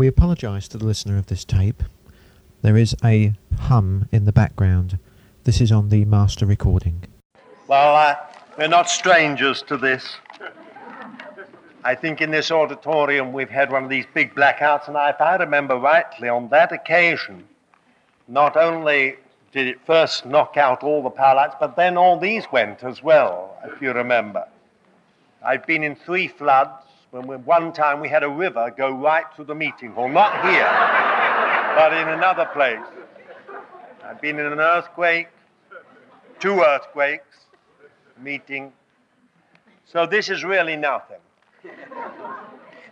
We apologise to the listener of this tape. There is a hum in the background. This is on the master recording. Well, uh, we're not strangers to this. I think in this auditorium we've had one of these big blackouts, and if I remember rightly, on that occasion, not only did it first knock out all the power lights, but then all these went as well, if you remember. I've been in three floods when we, one time we had a river go right through the meeting hall, not here, but in another place. I've been in an earthquake, two earthquakes, meeting. So this is really nothing.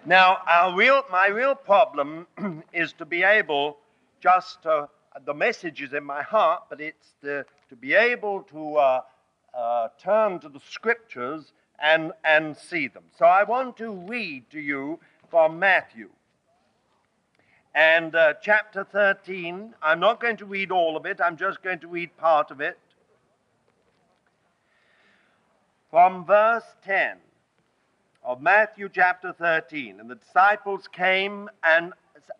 Now, real, my real problem is to be able just to, the message is in my heart, but it's to, to be able to uh, uh, turn to the scriptures and, and see them. So I want to read to you from Matthew. And uh, chapter 13, I'm not going to read all of it, I'm just going to read part of it. From verse 10 of Matthew chapter 13. And the disciples came and,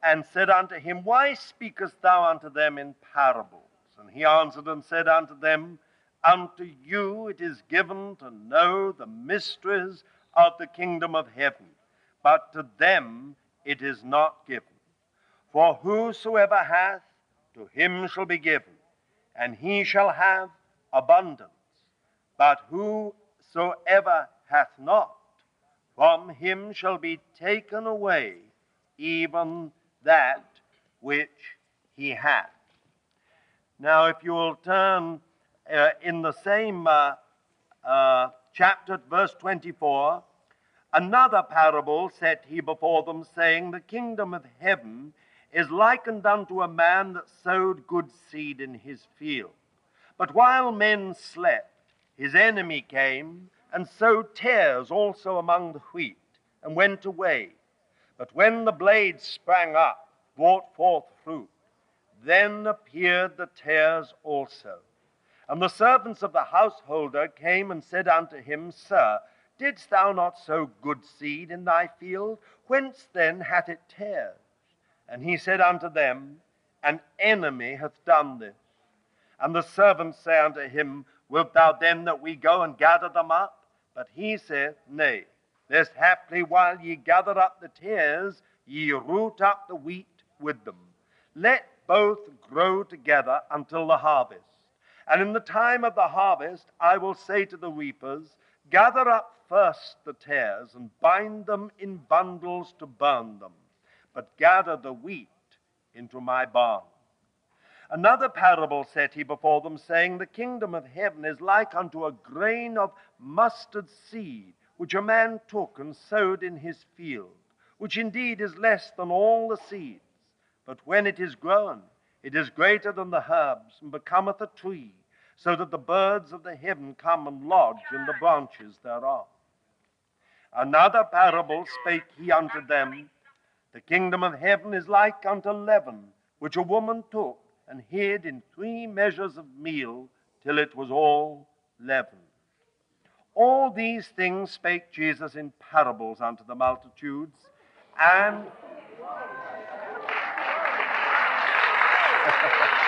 and said unto him, Why speakest thou unto them in parables? And he answered and said unto them, Unto you it is given to know the mysteries of the kingdom of heaven, but to them it is not given. For whosoever hath, to him shall be given, and he shall have abundance. But whosoever hath not, from him shall be taken away even that which he hath. Now, if you will turn uh, in the same uh, uh, chapter, verse 24, another parable set he before them, saying, The kingdom of heaven is likened unto a man that sowed good seed in his field. But while men slept, his enemy came and sowed tares also among the wheat, and went away. But when the blade sprang up, brought forth fruit, then appeared the tares also. And the servants of the householder came and said unto him, Sir, didst thou not sow good seed in thy field? Whence then hath it tares? And he said unto them, An enemy hath done this. And the servants say unto him, Wilt thou then that we go and gather them up? But he saith, Nay, lest haply while ye gather up the tares, ye root up the wheat with them. Let both grow together until the harvest. And in the time of the harvest, I will say to the reapers, Gather up first the tares, and bind them in bundles to burn them, but gather the wheat into my barn. Another parable set he before them, saying, The kingdom of heaven is like unto a grain of mustard seed, which a man took and sowed in his field, which indeed is less than all the seeds. But when it is grown, it is greater than the herbs, and becometh a tree, so that the birds of the heaven come and lodge in the branches thereof. Another parable spake he unto them The kingdom of heaven is like unto leaven, which a woman took and hid in three measures of meal till it was all leavened. All these things spake Jesus in parables unto the multitudes, and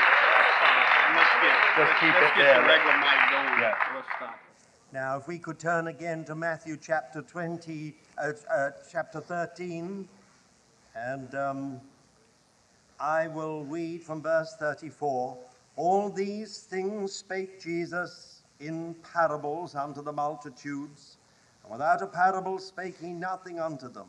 Just keep Let's it get there. the regular mic going. Yeah. Let's stop. Now, if we could turn again to Matthew chapter 20, uh, uh, chapter 13, and um, I will read from verse 34. All these things spake Jesus in parables unto the multitudes, and without a parable spake he nothing unto them,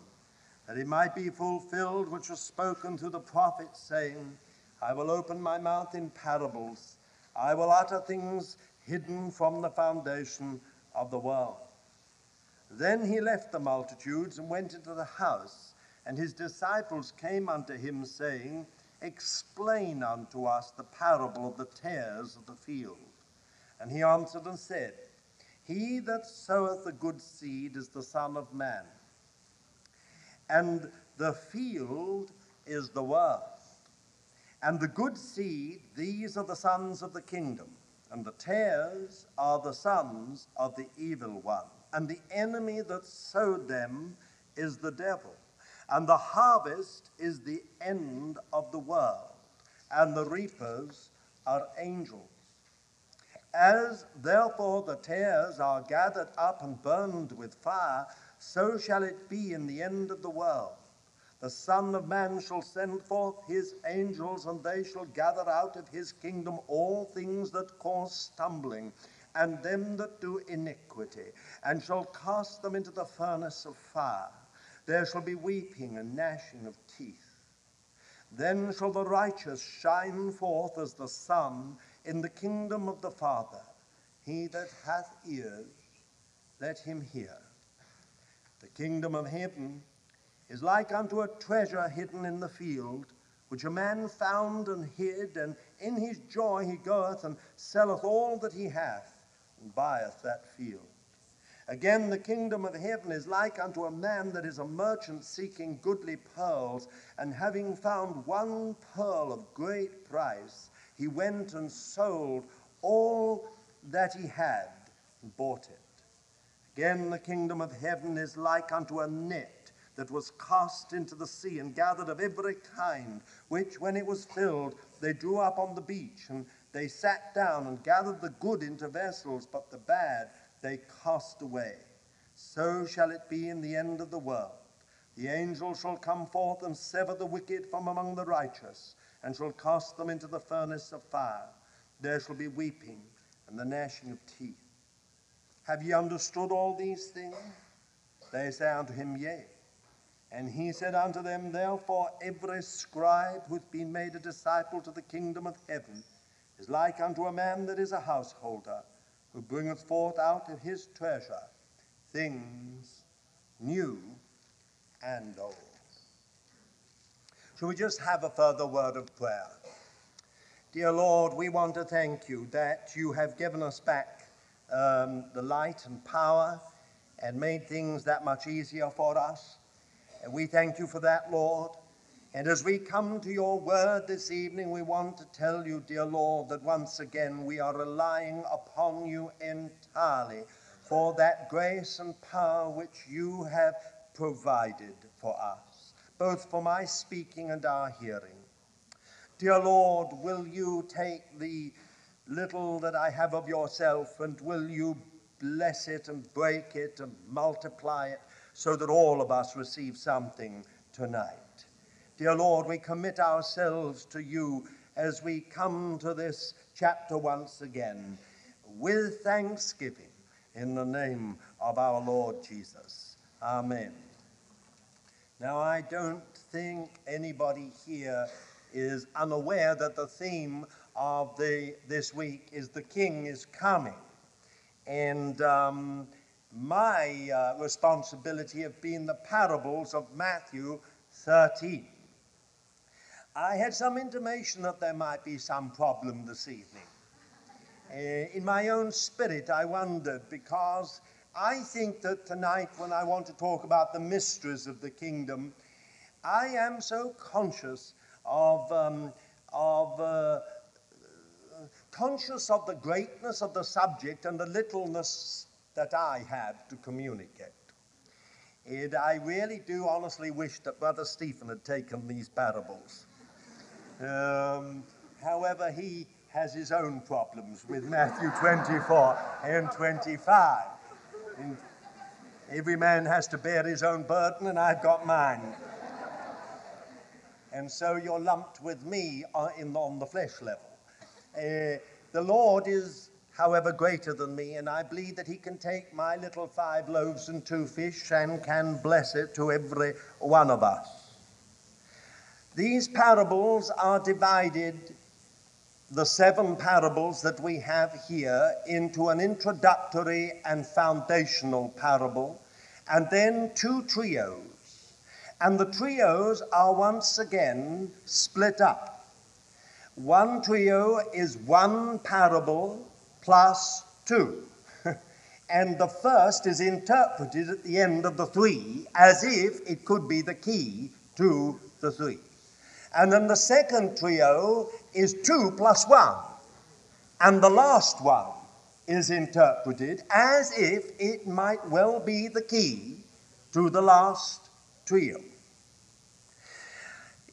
that it might be fulfilled which was spoken through the prophets, saying, I will open my mouth in parables, I will utter things hidden from the foundation of the world. Then he left the multitudes and went into the house, and his disciples came unto him, saying, Explain unto us the parable of the tares of the field. And he answered and said, He that soweth the good seed is the Son of Man, and the field is the world. And the good seed, these are the sons of the kingdom, and the tares are the sons of the evil one. And the enemy that sowed them is the devil. And the harvest is the end of the world, and the reapers are angels. As therefore the tares are gathered up and burned with fire, so shall it be in the end of the world. The Son of Man shall send forth his angels, and they shall gather out of his kingdom all things that cause stumbling, and them that do iniquity, and shall cast them into the furnace of fire. There shall be weeping and gnashing of teeth. Then shall the righteous shine forth as the sun in the kingdom of the Father. He that hath ears, let him hear. The kingdom of heaven is like unto a treasure hidden in the field, which a man found and hid, and in his joy he goeth and selleth all that he hath, and buyeth that field. Again, the kingdom of heaven is like unto a man that is a merchant seeking goodly pearls, and having found one pearl of great price, he went and sold all that he had and bought it. Again, the kingdom of heaven is like unto a net that was cast into the sea and gathered of every kind, which, when it was filled, they drew up on the beach, and they sat down and gathered the good into vessels, but the bad they cast away. So shall it be in the end of the world. The angel shall come forth and sever the wicked from among the righteous and shall cast them into the furnace of fire. There shall be weeping and the gnashing of teeth. Have ye understood all these things? They say unto him, Yea. And he said unto them, Therefore every scribe who hath been made a disciple to the kingdom of heaven is like unto a man that is a householder, who bringeth forth out of his treasure things new and old. Shall we just have a further word of prayer? Dear Lord, we want to thank you that you have given us back um, the light and power and made things that much easier for us. And we thank you for that, Lord. And as we come to your word this evening, we want to tell you, dear Lord, that once again we are relying upon you entirely for that grace and power which you have provided for us both for my speaking and our hearing. Dear Lord, will you take the little that I have of yourself and will you bless it and break it and multiply it so that all of us receive something tonight? Dear Lord, we commit ourselves to you as we come to this chapter once again with thanksgiving in the name of our Lord Jesus. Amen. Now, I don't think anybody here is unaware that the theme of the, this week is the King is coming. And um, my uh, responsibility have been the parables of Matthew 13. I had some intimation that there might be some problem this evening. Uh, in my own spirit, I wondered because I think that tonight, when I want to talk about the mysteries of the kingdom, I am so conscious of, um, of uh, conscious of the greatness of the subject and the littleness that I have to communicate. And I really do honestly wish that Brother Stephen had taken these parables. Um, however, he has his own problems with Matthew 24 and 25. And every man has to bear his own burden, and I've got mine. And so you're lumped with me on the flesh level. Uh, the Lord is, however, greater than me, and I believe that He can take my little five loaves and two fish and can bless it to every one of us. These parables are divided the seven parables that we have here into an introductory and foundational parable, and then two trios. And the trios are once again split up. One trio is one parable plus two. and the first is interpreted at the end of the three as if it could be the key to the three. And then the second trio is 2 plus 1. And the last one is interpreted as if it might well be the key to the last trio.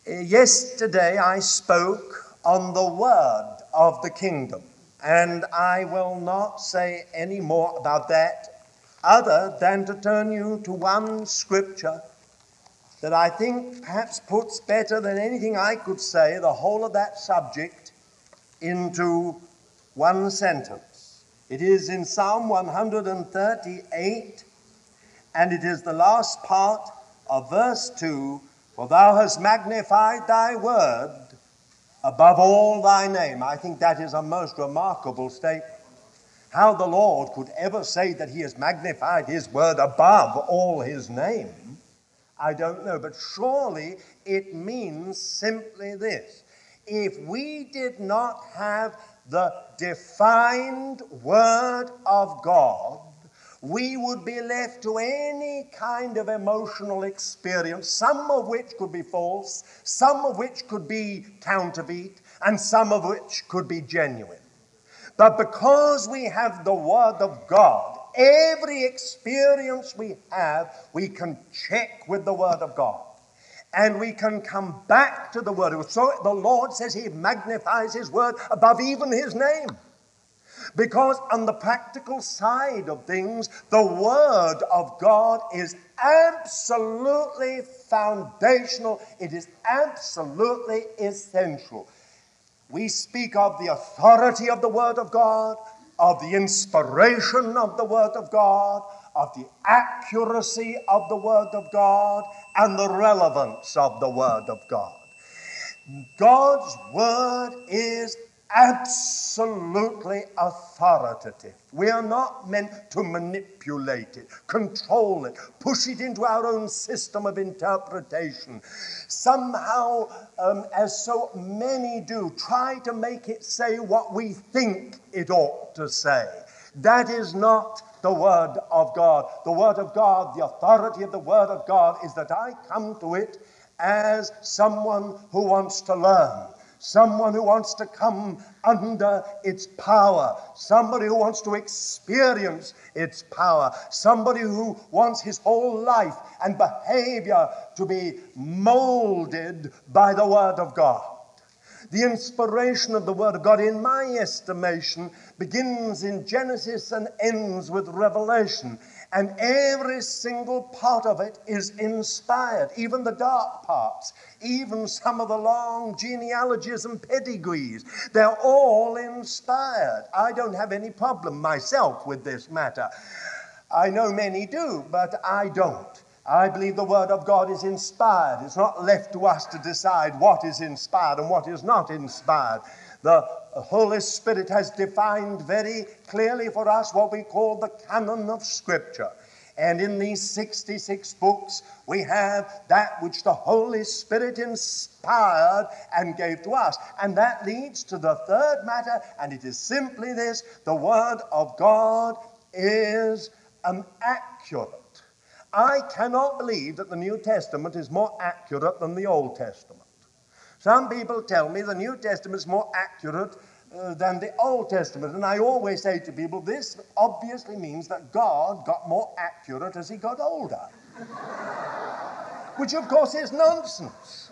Yesterday I spoke on the word of the kingdom, and I will not say any more about that other than to turn you to one scripture that I think perhaps puts better than anything I could say the whole of that subject into one sentence. It is in Psalm 138, and it is the last part of verse 2 For thou hast magnified thy word above all thy name. I think that is a most remarkable statement. How the Lord could ever say that he has magnified his word above all his name, I don't know. But surely it means simply this. If we did not have the defined word of God, we would be left to any kind of emotional experience, some of which could be false, some of which could be counterfeit, and some of which could be genuine. But because we have the Word of God, every experience we have, we can check with the Word of God. And we can come back to the Word. So the Lord says He magnifies His Word above even His name. Because on the practical side of things, the Word of God is absolutely foundational, it is absolutely essential. We speak of the authority of the Word of God, of the inspiration of the Word of God, of the accuracy of the Word of God, and the relevance of the Word of God. God's Word is absolutely authoritative. We are not meant to manipulate it, control it, push it into our own system of interpretation. Somehow, um, as so many do, try to make it say what we think it ought to say. That is not the Word of God. The Word of God, the authority of the Word of God, is that I come to it as someone who wants to learn someone who wants to come under its power, somebody who wants to experience its power, somebody who wants his whole life and behavior to be molded by the Word of God. The inspiration of the Word of God, in my estimation, begins in Genesis and ends with Revelation. And every single part of it is inspired, even the dark parts, even some of the long genealogies and pedigrees. They're all inspired. I don't have any problem myself with this matter. I know many do, but I don't. I believe the Word of God is inspired. It's not left to us to decide what is inspired and what is not inspired. The Holy Spirit has defined very clearly for us what we call the canon of Scripture. And in these 66 books, we have that which the Holy Spirit inspired and gave to us. And that leads to the third matter, and it is simply this the Word of God is an accurate. I cannot believe that the New Testament is more accurate than the Old Testament. Some people tell me the New Testament is more accurate uh, than the Old Testament. And I always say to people, this obviously means that God got more accurate as he got older. Which, of course, is nonsense.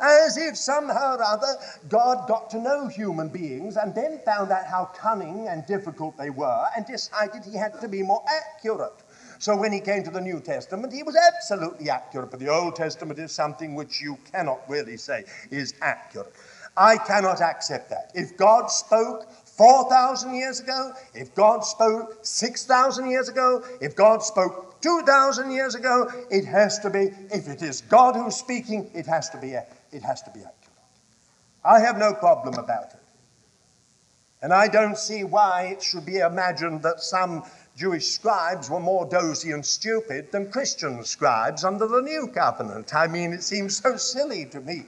As if somehow or other God got to know human beings and then found out how cunning and difficult they were and decided he had to be more accurate. So when he came to the New Testament, he was absolutely accurate, but the Old Testament is something which you cannot really say is accurate. I cannot accept that. If God spoke 4,000 years ago, if God spoke 6,000 years ago, if God spoke 2,000 years ago, it has to be, if it is God who's speaking, it has to be, it has to be accurate. I have no problem about it. And I don't see why it should be imagined that some Jewish scribes were more dozy and stupid than Christian scribes under the new covenant. I mean, it seems so silly to me.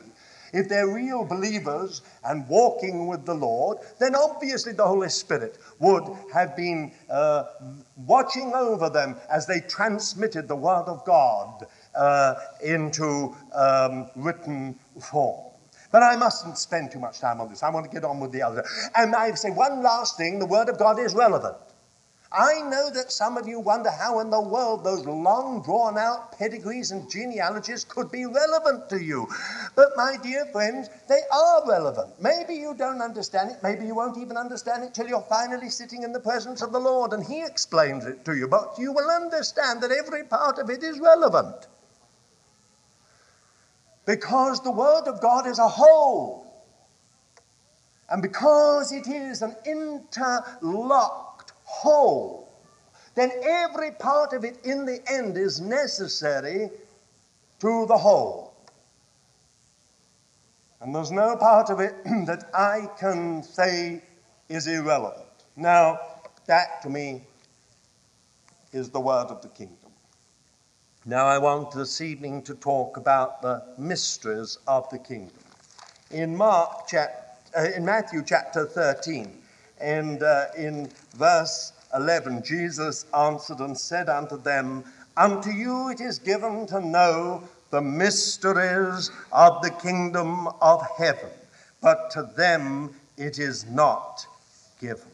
If they're real believers and walking with the Lord, then obviously the Holy Spirit would have been uh, watching over them as they transmitted the Word of God uh, into um, written form. But I mustn't spend too much time on this. I want to get on with the other. And I say one last thing the Word of God is relevant. I know that some of you wonder how in the world those long drawn out pedigrees and genealogies could be relevant to you. But, my dear friends, they are relevant. Maybe you don't understand it. Maybe you won't even understand it till you're finally sitting in the presence of the Lord and He explains it to you. But you will understand that every part of it is relevant. Because the Word of God is a whole. And because it is an interlock whole, then every part of it in the end is necessary to the whole. And there's no part of it that I can say is irrelevant. Now, that to me is the word of the kingdom. Now, I want this evening to talk about the mysteries of the kingdom. In Mark, chap- uh, in Matthew chapter 13, and uh, in verse 11, Jesus answered and said unto them, Unto you it is given to know the mysteries of the kingdom of heaven, but to them it is not given.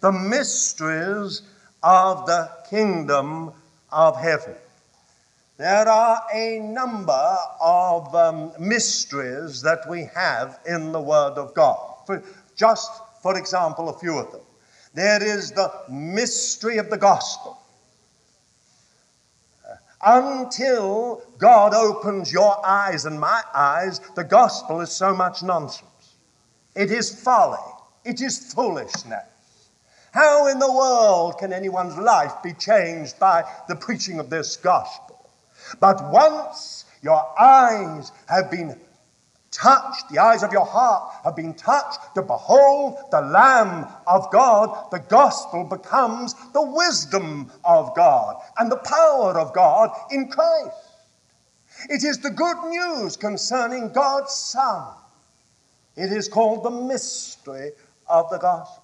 The mysteries of the kingdom of heaven. There are a number of um, mysteries that we have in the Word of God. For just for example, a few of them. There is the mystery of the gospel. Until God opens your eyes and my eyes, the gospel is so much nonsense. It is folly. It is foolishness. How in the world can anyone's life be changed by the preaching of this gospel? But once your eyes have been touched, the eyes of your heart have been touched to behold the Lamb of God, the gospel becomes the wisdom of God and the power of God in Christ. It is the good news concerning God's Son. It is called the mystery of the gospel.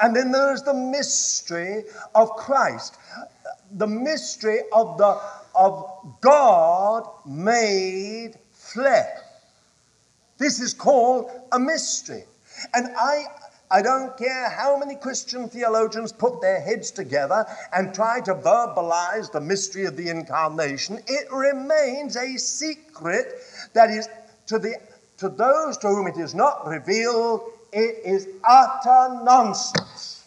And then there's the mystery of Christ, the mystery of the of God made flesh. This is called a mystery. And I, I don't care how many Christian theologians put their heads together and try to verbalize the mystery of the incarnation, it remains a secret that is to, the, to those to whom it is not revealed, it is utter nonsense.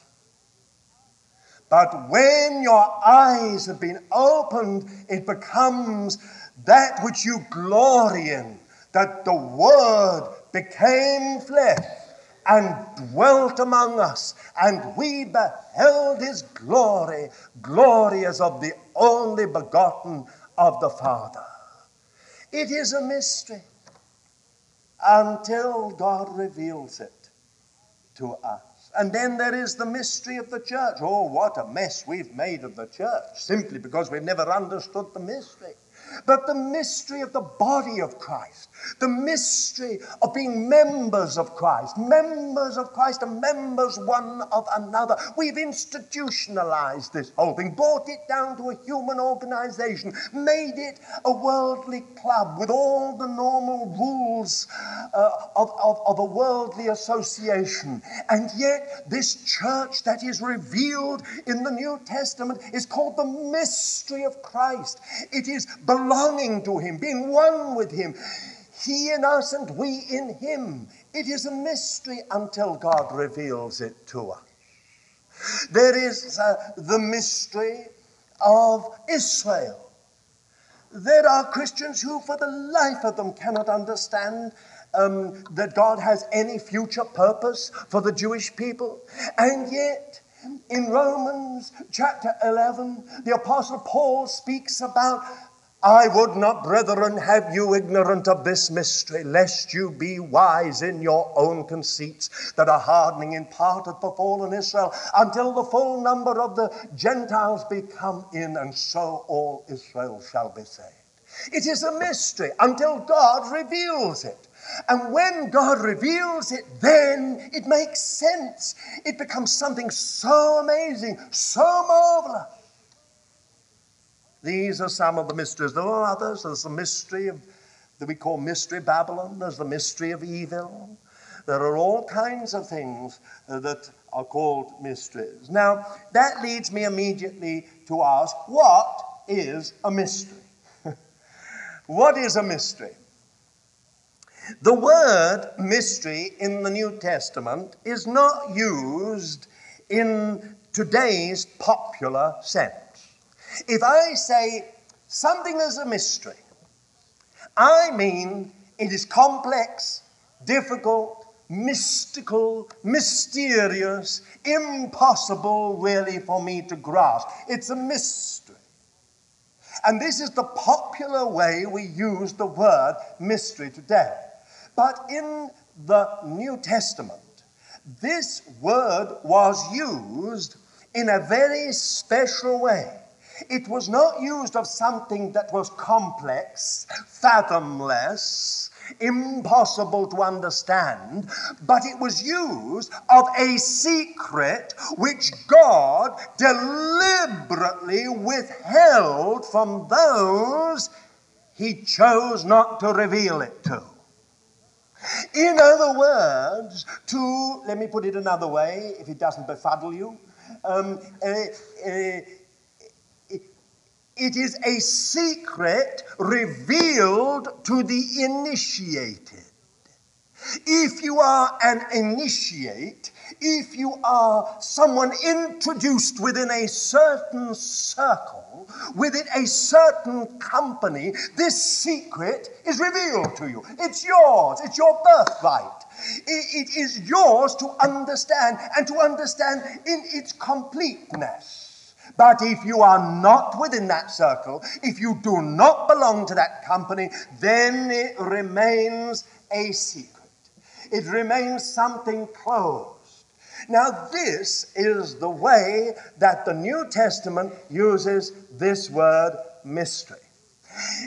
But when your eyes have been opened, it becomes that which you glory in that the Word became flesh and dwelt among us, and we beheld his glory, glory as of the only begotten of the Father. It is a mystery until God reveals it to us. And then there is the mystery of the church. Oh, what a mess we've made of the church, simply because we've never understood the mystery but the mystery of the body of Christ, the mystery of being members of Christ, members of Christ and members one of another. We've institutionalized this whole thing, brought it down to a human organization, made it a worldly club with all the normal rules uh, of, of, of a worldly association. And yet, this church that is revealed in the New Testament is called the mystery of Christ. It is belonging to Him, being one with Him. He in us and we in Him. It is a mystery until God reveals it to us. There is uh, the mystery of Israel. There are Christians who, for the life of them, cannot understand um, that God has any future purpose for the Jewish people. And yet, in Romans chapter 11, the Apostle Paul speaks about I would not, brethren, have you ignorant of this mystery, lest you be wise in your own conceits, that a hardening in part hath befallen Israel, until the full number of the Gentiles be come in, and so all Israel shall be saved. It is a mystery until God reveals it. And when God reveals it, then it makes sense. It becomes something so amazing, so marvelous. These are some of the mysteries. There are others. There's the mystery of that we call mystery Babylon. There's the mystery of evil. There are all kinds of things that are called mysteries. Now, that leads me immediately to ask what is a mystery? what is a mystery? The word mystery in the New Testament is not used in today's popular sense. If I say something is a mystery, I mean it is complex, difficult, mystical, mysterious, impossible really for me to grasp. It's a mystery. And this is the popular way we use the word mystery today. But in the New Testament, this word was used in a very special way. It was not used of something that was complex, fathomless, impossible to understand, but it was used of a secret which God deliberately withheld from those he chose not to reveal it to. In other words, to, let me put it another way, if it doesn't befuddle you, um, uh, uh, it is a secret revealed to the initiated. If you are an initiate, if you are someone introduced within a certain circle, within a certain company, this secret is revealed to you. It's yours, it's your birthright. it is yours to understand and to understand in its completeness. But if you are not within that circle, if you do not belong to that company, then it remains a secret. It remains something closed. Now, this is the way that the New Testament uses this word mystery.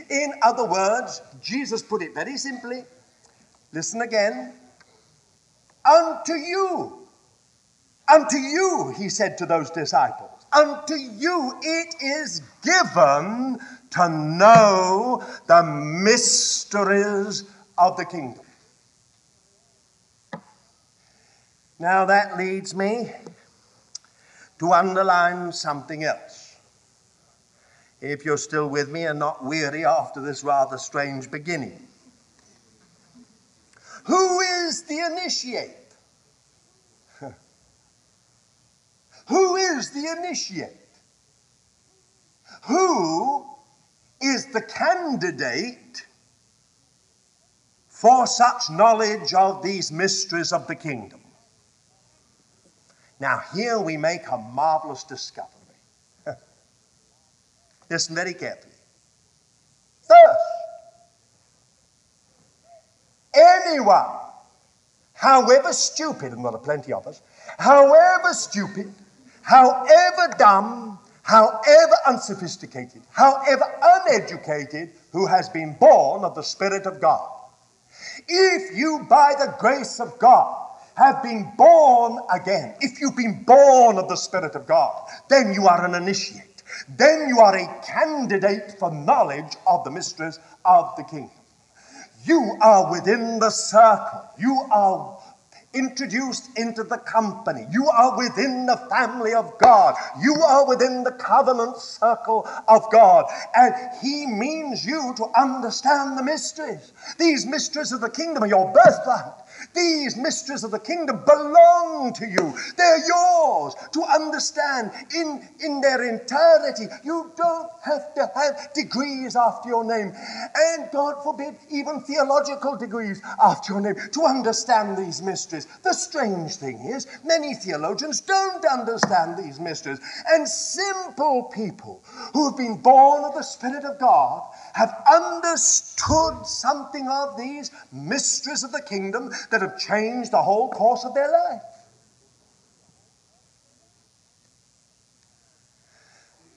In other words, Jesus put it very simply. Listen again. Unto you, unto you, he said to those disciples Unto you it is given to know the mysteries of the kingdom. Now that leads me to underline something else. If you're still with me and not weary after this rather strange beginning. Who is the initiate? Who is the initiate? Who is the candidate for such knowledge of these mysteries of the kingdom? Now, here we make a marvelous discovery. Listen very carefully. First, anyone, however stupid, and there are plenty of us, however stupid, however dumb, however unsophisticated, however uneducated, who has been born of the Spirit of God. If you, by the grace of God, have been born again, if you've been born of the Spirit of God, then you are an initiate. Then you are a candidate for knowledge of the mysteries of the kingdom. You are within the circle. You are introduced into the company. You are within the family of God. You are within the covenant circle of God. And He means you to understand the mysteries. These mysteries of the kingdom are your birthright. These mysteries of the kingdom belong to you. They're yours to understand in, in their entirety. You don't have to have degrees after your name. And God forbid, even theological degrees after your name to understand these mysteries. The strange thing is, many theologians don't understand these mysteries. And simple people who have been born of the Spirit of God have understood something of these mysteries of the kingdom that have changed the whole course of their life.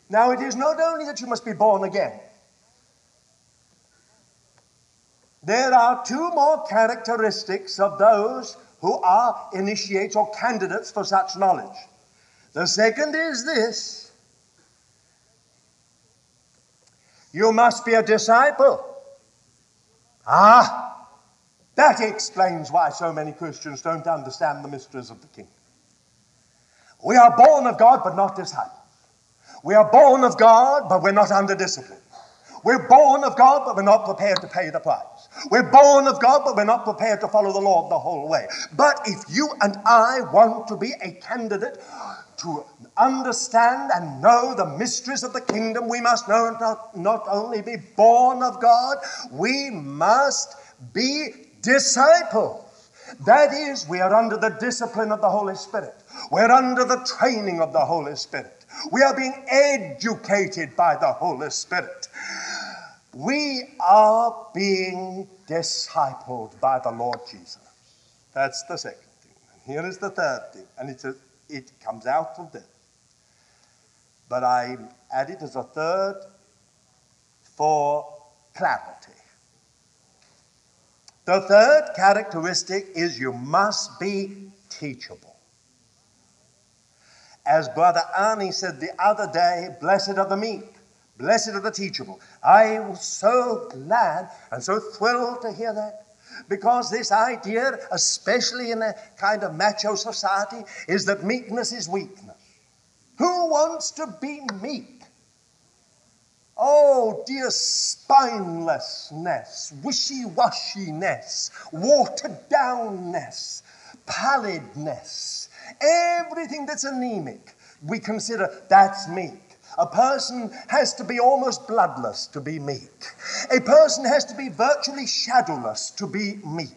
Now, it is not only that you must be born again, there are two more characteristics of those who are initiates or candidates for such knowledge. The second is this you must be a disciple. Ah, That explains why so many Christians don't understand the mysteries of the kingdom. We are born of God, but not disciples. We are born of God, but we're not under discipline. We're born of God, but we're not prepared to pay the price. We're born of God, but we're not prepared to follow the Lord the whole way. But if you and I want to be a candidate to understand and know the mysteries of the kingdom, we must know not, not only be born of God, we must be disciples. That is, we are under the discipline of the Holy Spirit. We're under the training of the Holy Spirit. We are being educated by the Holy Spirit. We are being discipled by the Lord Jesus. That's the second thing. And here is the third thing, and it's a, it comes out of this. But I add it as a third for clarity. The third characteristic is you must be teachable. As Brother Arnie said the other day, blessed are the meek, blessed are the teachable. I was so glad and so thrilled to hear that. Because this idea, especially in a kind of macho society, is that meekness is weakness. Who wants to be meek? Oh, dear spinelessness, wishy washiness, watered downness, pallidness, everything that's anemic, we consider that's meek. A person has to be almost bloodless to be meek. A person has to be virtually shadowless to be meek.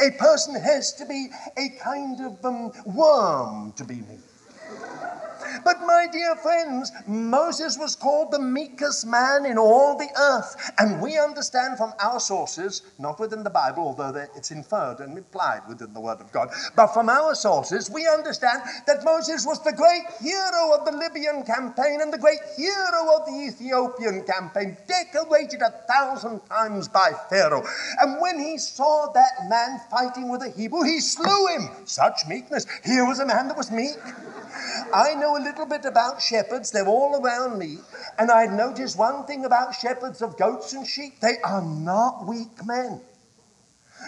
A person has to be a kind of um, worm to be meek. But, my dear friends, Moses was called the meekest man in all the earth. And we understand from our sources, not within the Bible, although it's inferred and implied within the Word of God, but from our sources, we understand that Moses was the great hero of the Libyan campaign and the great hero of the Ethiopian campaign, decorated a thousand times by Pharaoh. And when he saw that man fighting with a Hebrew, he slew him. Such meekness. Here was a man that was meek. I know a little bit about shepherds, they're all around me, and I noticed one thing about shepherds of goats and sheep they are not weak men.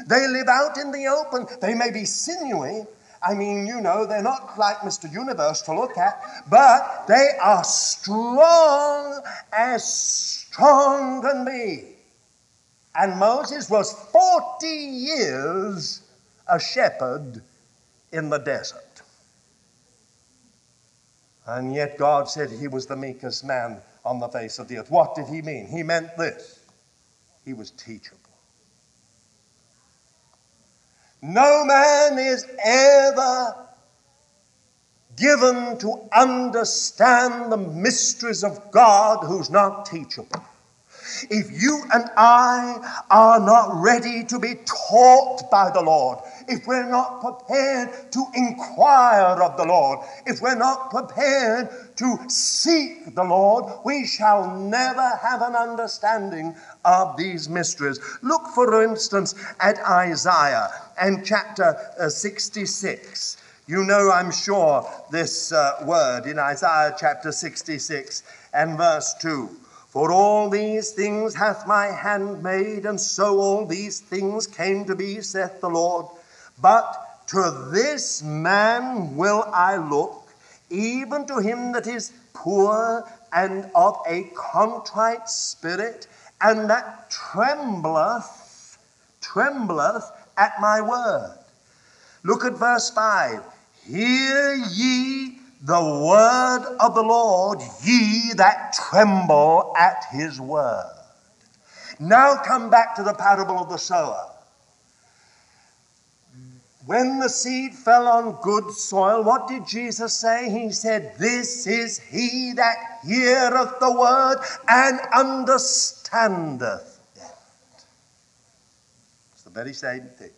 They live out in the open. They may be sinewy. I mean, you know, they're not like Mr. Universe to look at, but they are strong as strong can be. And Moses was 40 years a shepherd in the desert. And yet God said he was the meekest man on the face of the earth. What did he mean? He meant this he was teachable. No man is ever given to understand the mysteries of God who's not teachable. If you and I are not ready to be taught by the Lord, if we're not prepared to inquire of the Lord, if we're not prepared to seek the Lord, we shall never have an understanding of these mysteries. Look, for instance, at Isaiah and chapter uh, 66. You know, I'm sure, this uh, word in Isaiah chapter 66 and verse 2. For all these things hath my hand made, and so all these things came to be, saith the Lord. But to this man will I look, even to him that is poor and of a contrite spirit, and that trembleth, trembleth at my word. Look at verse 5. Hear ye the word of the Lord, ye that tremble at his word. Now come back to the parable of the sower. When the seed fell on good soil, what did Jesus say? He said, This is he that heareth the word and understandeth it. It's the very same thing.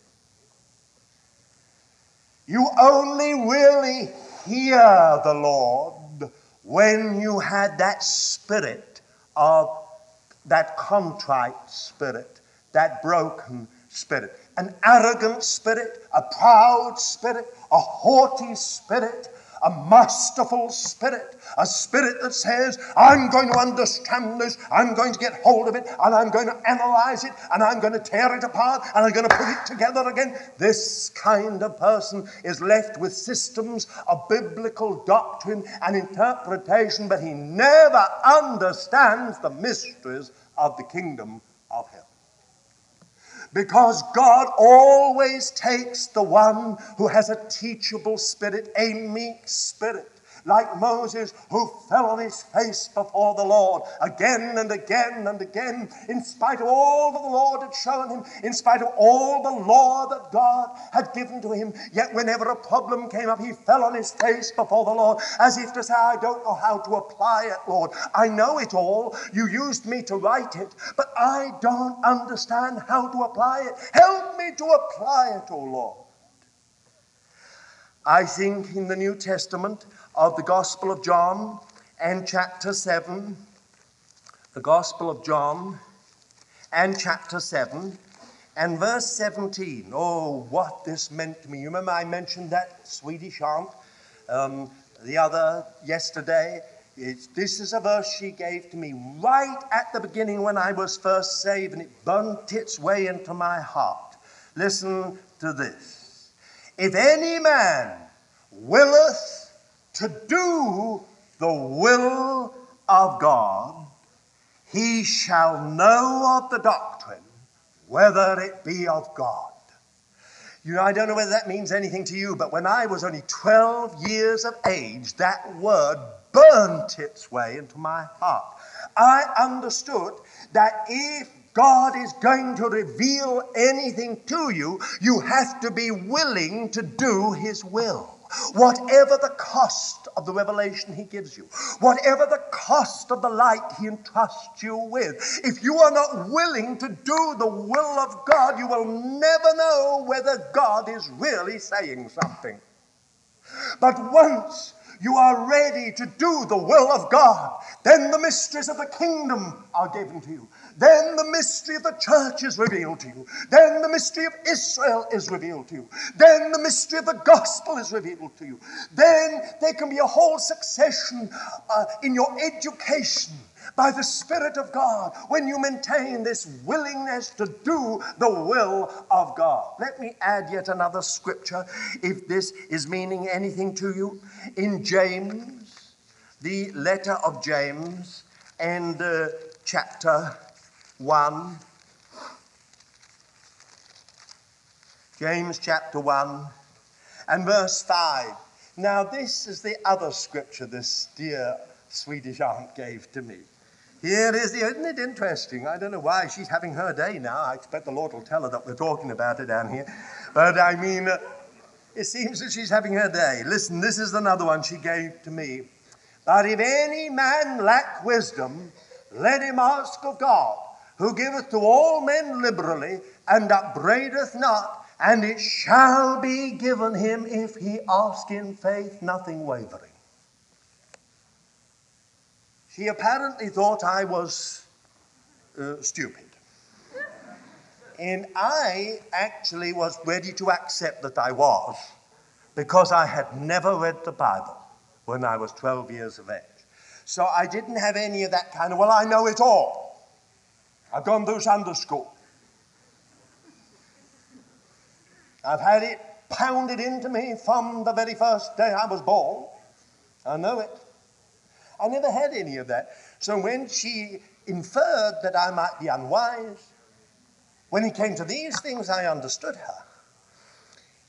You only really hear the Lord when you had that spirit of that contrite spirit, that broken spirit, an arrogant spirit, a proud spirit, a haughty spirit, a masterful spirit, a spirit that says, I'm going to understand this, I'm going to get hold of it, and I'm going to analyze it, and I'm going to tear it apart, and I'm going to put it together again. This kind of person is left with systems of biblical doctrine and interpretation, but he never understands the mysteries of the kingdom. Because God always takes the one who has a teachable spirit, a meek spirit, like Moses, who fell on his face before the Lord again and again and again, in spite of all that the Lord had shown him, in spite of all the law that God had given to him. Yet, whenever a problem came up, he fell on his face before the Lord, as if to say, I don't know how to apply it, Lord. I know it all. You used me to write it, but I don't understand how to apply it. Help me to apply it, O oh Lord. I think in the New Testament, of the Gospel of John and chapter 7. The Gospel of John and chapter 7 and verse 17. Oh, what this meant to me. You remember I mentioned that Swedish aunt um, the other yesterday? It's, this is a verse she gave to me right at the beginning when I was first saved, and it burnt its way into my heart. Listen to this. If any man willeth to do the will of God, he shall know of the doctrine whether it be of God. You know, I don't know whether that means anything to you, but when I was only 12 years of age, that word burnt its way into my heart. I understood that if God is going to reveal anything to you, you have to be willing to do His will. Whatever the cost of the revelation he gives you, whatever the cost of the light he entrusts you with, if you are not willing to do the will of God, you will never know whether God is really saying something. But once you are ready to do the will of God, then the mysteries of the kingdom are given to you. Then the mystery of the church is revealed to you. Then the mystery of Israel is revealed to you. Then the mystery of the gospel is revealed to you. Then there can be a whole succession uh, in your education by the Spirit of God when you maintain this willingness to do the will of God. Let me add yet another scripture if this is meaning anything to you. In James, the letter of James, and uh, chapter 1. James chapter 1 and verse 5. Now, this is the other scripture this dear Swedish aunt gave to me. Here is the, isn't it interesting? I don't know why she's having her day now. I expect the Lord will tell her that we're talking about it down here. But I mean, uh, it seems that she's having her day. Listen, this is another one she gave to me. But if any man lack wisdom, let him ask of God who giveth to all men liberally, and upbraideth not, and it shall be given him if he ask in faith, nothing wavering. She apparently thought I was uh, stupid. And I actually was ready to accept that I was because I had never read the Bible when I was 12 years of age. So I didn't have any of that kind of, well, I know it all. I've gone Sunday school. I've had it pounded into me from the very first day I was born. I know it. I never had any of that. So when she inferred that I might be unwise, when it came to these things, I understood her.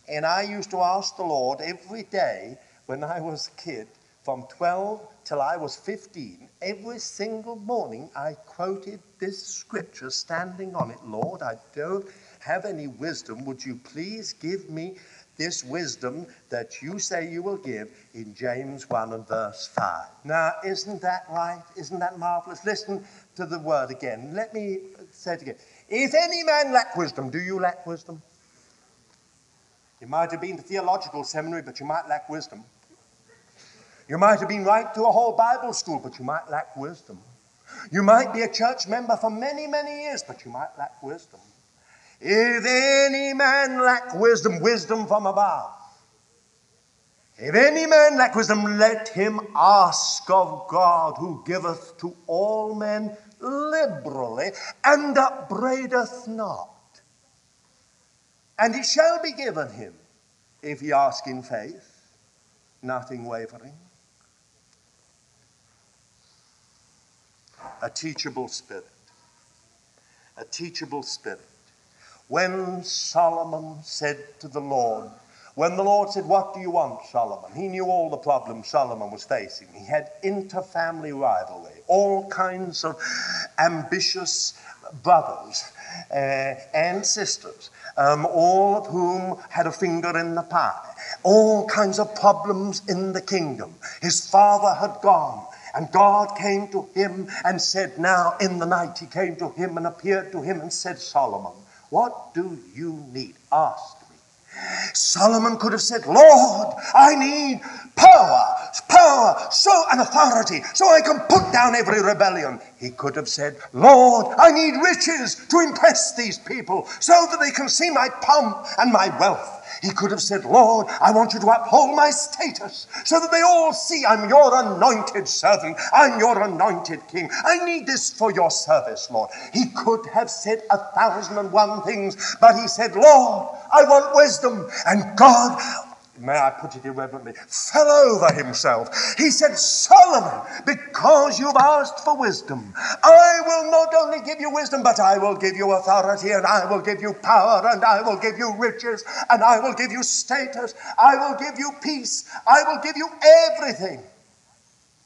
And I used to ask the Lord every day when I was a kid, from 12 till I was 15, every single morning I quoted this scripture standing on it. Lord, I don't have any wisdom. Would you please give me this wisdom that you say you will give in James 1 and verse 5? Now, isn't that right? Isn't that marvelous? Listen to the word again. Let me say it again. If any man lack wisdom, do you lack wisdom? You might have been to theological seminary, but you might lack wisdom. You might have been right through a whole Bible school, but you might lack wisdom. You might be a church member for many, many years, but you might lack wisdom. If any man lack wisdom, wisdom from above, If any man lack wisdom, let him ask of God, who giveth to all men liberally and upbraideth not. And it shall be given him if he ask in faith, nothing wavering. A teachable spirit. A teachable spirit. When Solomon said to the Lord, when the Lord said, What do you want, Solomon? He knew all the problems Solomon was facing. He had inter-family rivalry, all kinds of ambitious brothers uh, and sisters, um, all of whom had a finger in the pie, all kinds of problems in the kingdom. His father had gone. And God came to him and said, Now in the night, he came to him and appeared to him and said, Solomon, what do you need? Ask me. Solomon could have said, Lord, I need power, power, so an authority, so I can put down every rebellion. He could have said, Lord, I need riches to impress these people so that they can see my pomp and my wealth. He could have said, Lord, I want you to uphold my status so that they all see I'm your anointed servant. I'm your anointed king. I need this for your service, Lord. He could have said a thousand and one things, but he said, Lord, I want wisdom. And God may I put it irreverently, fell over himself. He said, Solomon, because you've asked for wisdom, I will not only give you wisdom, but I will give you authority, and I will give you power, and I will give you riches, and I will give you status, I will give you peace, I will give you everything,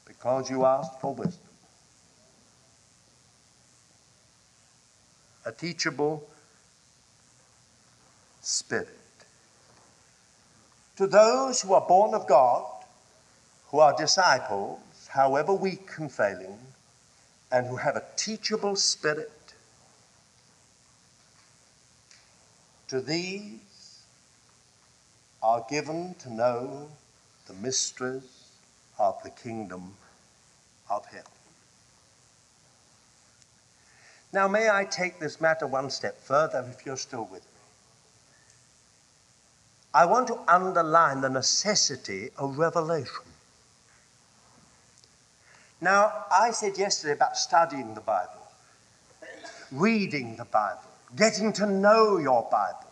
because you asked for wisdom. A teachable spirit to those who are born of God, who are disciples, however weak and failing, and who have a teachable spirit, to these are given to know the mysteries of the kingdom of heaven. Now, may I take this matter one step further if you're still with me? I want to underline the necessity of revelation. Now, I said yesterday about studying the Bible, reading the Bible, getting to know your Bible.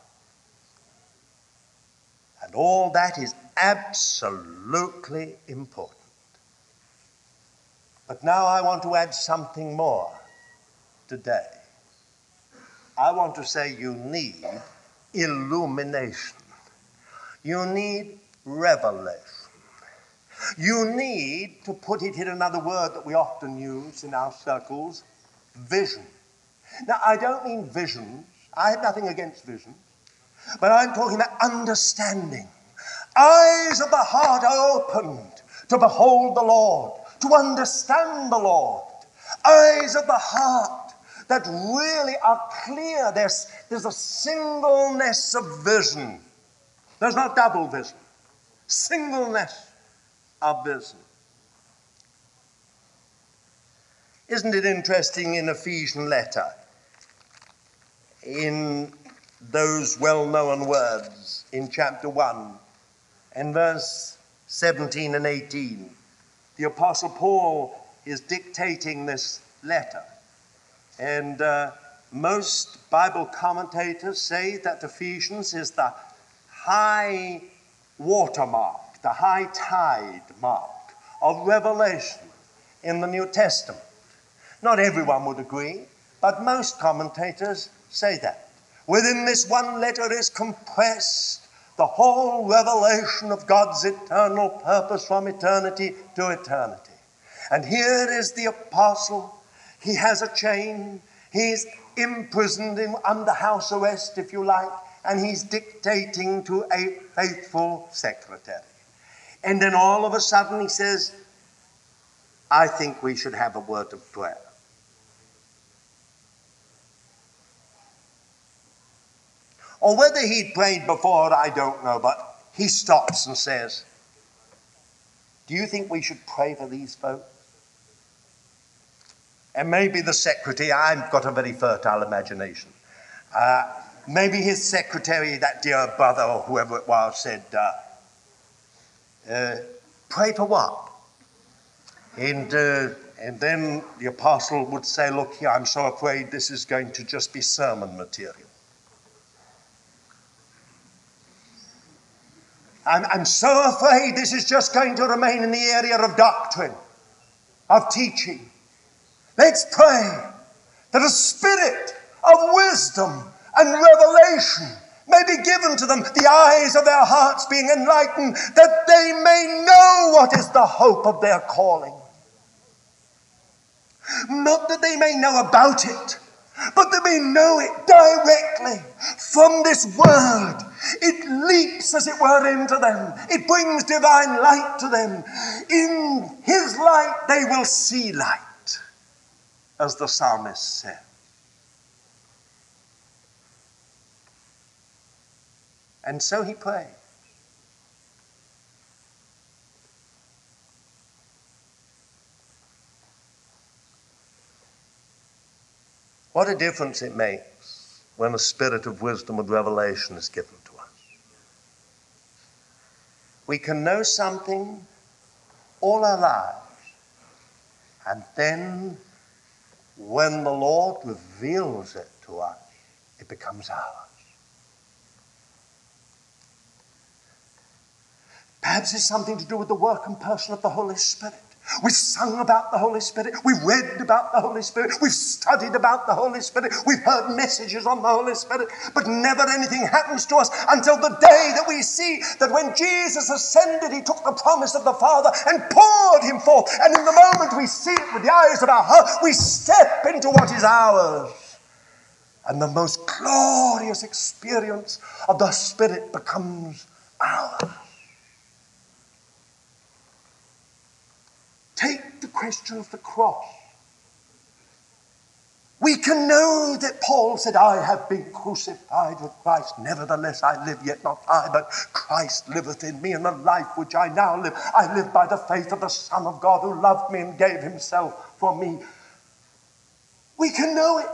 And all that is absolutely important. But now I want to add something more today. I want to say you need illumination. You need revelation. You need, to put it in another word that we often use in our circles, vision. Now, I don't mean visions. I have nothing against visions. But I'm talking about understanding. Eyes of the heart are opened to behold the Lord, to understand the Lord. Eyes of the heart that really are clear. There's, there's a singleness of vision there's not double vision, singleness of vision. Isn't it interesting in Ephesian letter, in those well known words in chapter 1 and verse 17 and 18? The Apostle Paul is dictating this letter. And uh, most Bible commentators say that Ephesians is the high watermark, the high tide mark of revelation in the New Testament. Not everyone would agree, but most commentators say that. Within this one letter is compressed the whole revelation of God's eternal purpose from eternity to eternity. And here is the apostle. He has a chain. He's imprisoned in, under house arrest, if you like and he's dictating to a faithful secretary. And then all of a sudden he says, I think we should have a word of prayer. Or whether he'd prayed before, I don't know, but he stops and says, Do you think we should pray for these folks? And maybe the secretary, I've got a very fertile imagination. Uh, Maybe his secretary, that dear brother or whoever it was, said, uh, uh, pray for what? And, uh, and then the apostle would say, Look here, I'm so afraid this is going to just be sermon material. I'm, I'm so afraid this is just going to remain in the area of doctrine, of teaching. Let's pray that a spirit of wisdom and revelation may be given to them, the eyes of their hearts being enlightened, that they may know what is the hope of their calling. Not that they may know about it, but that they know it directly from this word. It leaps, as it were, into them. It brings divine light to them. In His light, they will see light, as the psalmist said. And so he prayed. What a difference it makes when a spirit of wisdom and revelation is given to us. We can know something all our lives, and then when the Lord reveals it to us, it becomes ours. Perhaps it's something to do with the work and person of the Holy Spirit. We've sung about the Holy Spirit. We've read about the Holy Spirit. We've studied about the Holy Spirit. We've heard messages on the Holy Spirit. But never anything happens to us until the day that we see that when Jesus ascended, He took the promise of the Father and poured Him forth. And in the moment we see it with the eyes of our heart, we step into what is ours. And the most glorious experience of the Spirit becomes ours. Take the question of the cross. We can know that Paul said, I have been crucified with Christ. Nevertheless, I live, yet not I, but Christ liveth in me. And the life which I now live, I live by the faith of the Son of God who loved me and gave himself for me. We can know it.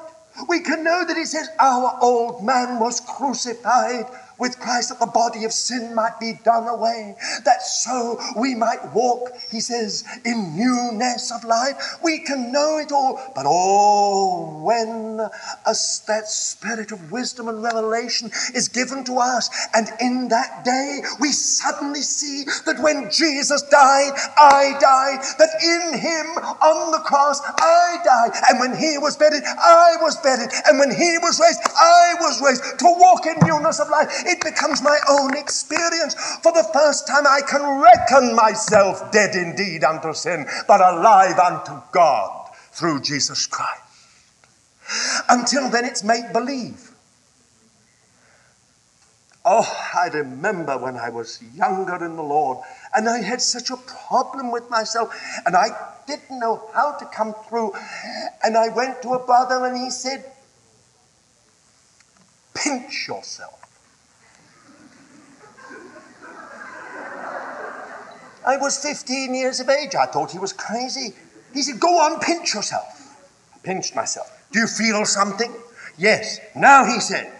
We can know that he says, Our old man was crucified with Christ that the body of sin might be done away, that so we might walk, he says, in newness of life. We can know it all, but oh, when a, that spirit of wisdom and revelation is given to us, and in that day we suddenly see that when Jesus died, I died, that in him on the cross I died, and when he was buried, I was buried, and when he was raised, I was raised to walk in newness of life. It becomes my own experience. For the first time, I can reckon myself dead indeed unto sin, but alive unto God through Jesus Christ. Until then, it's make believe. Oh, I remember when I was younger in the Lord and I had such a problem with myself and I didn't know how to come through. And I went to a brother and he said, Pinch yourself. I was 15 years of age. I thought he was crazy. He said, Go on, pinch yourself. I pinched myself. Do you feel something? Yes. Now, he said,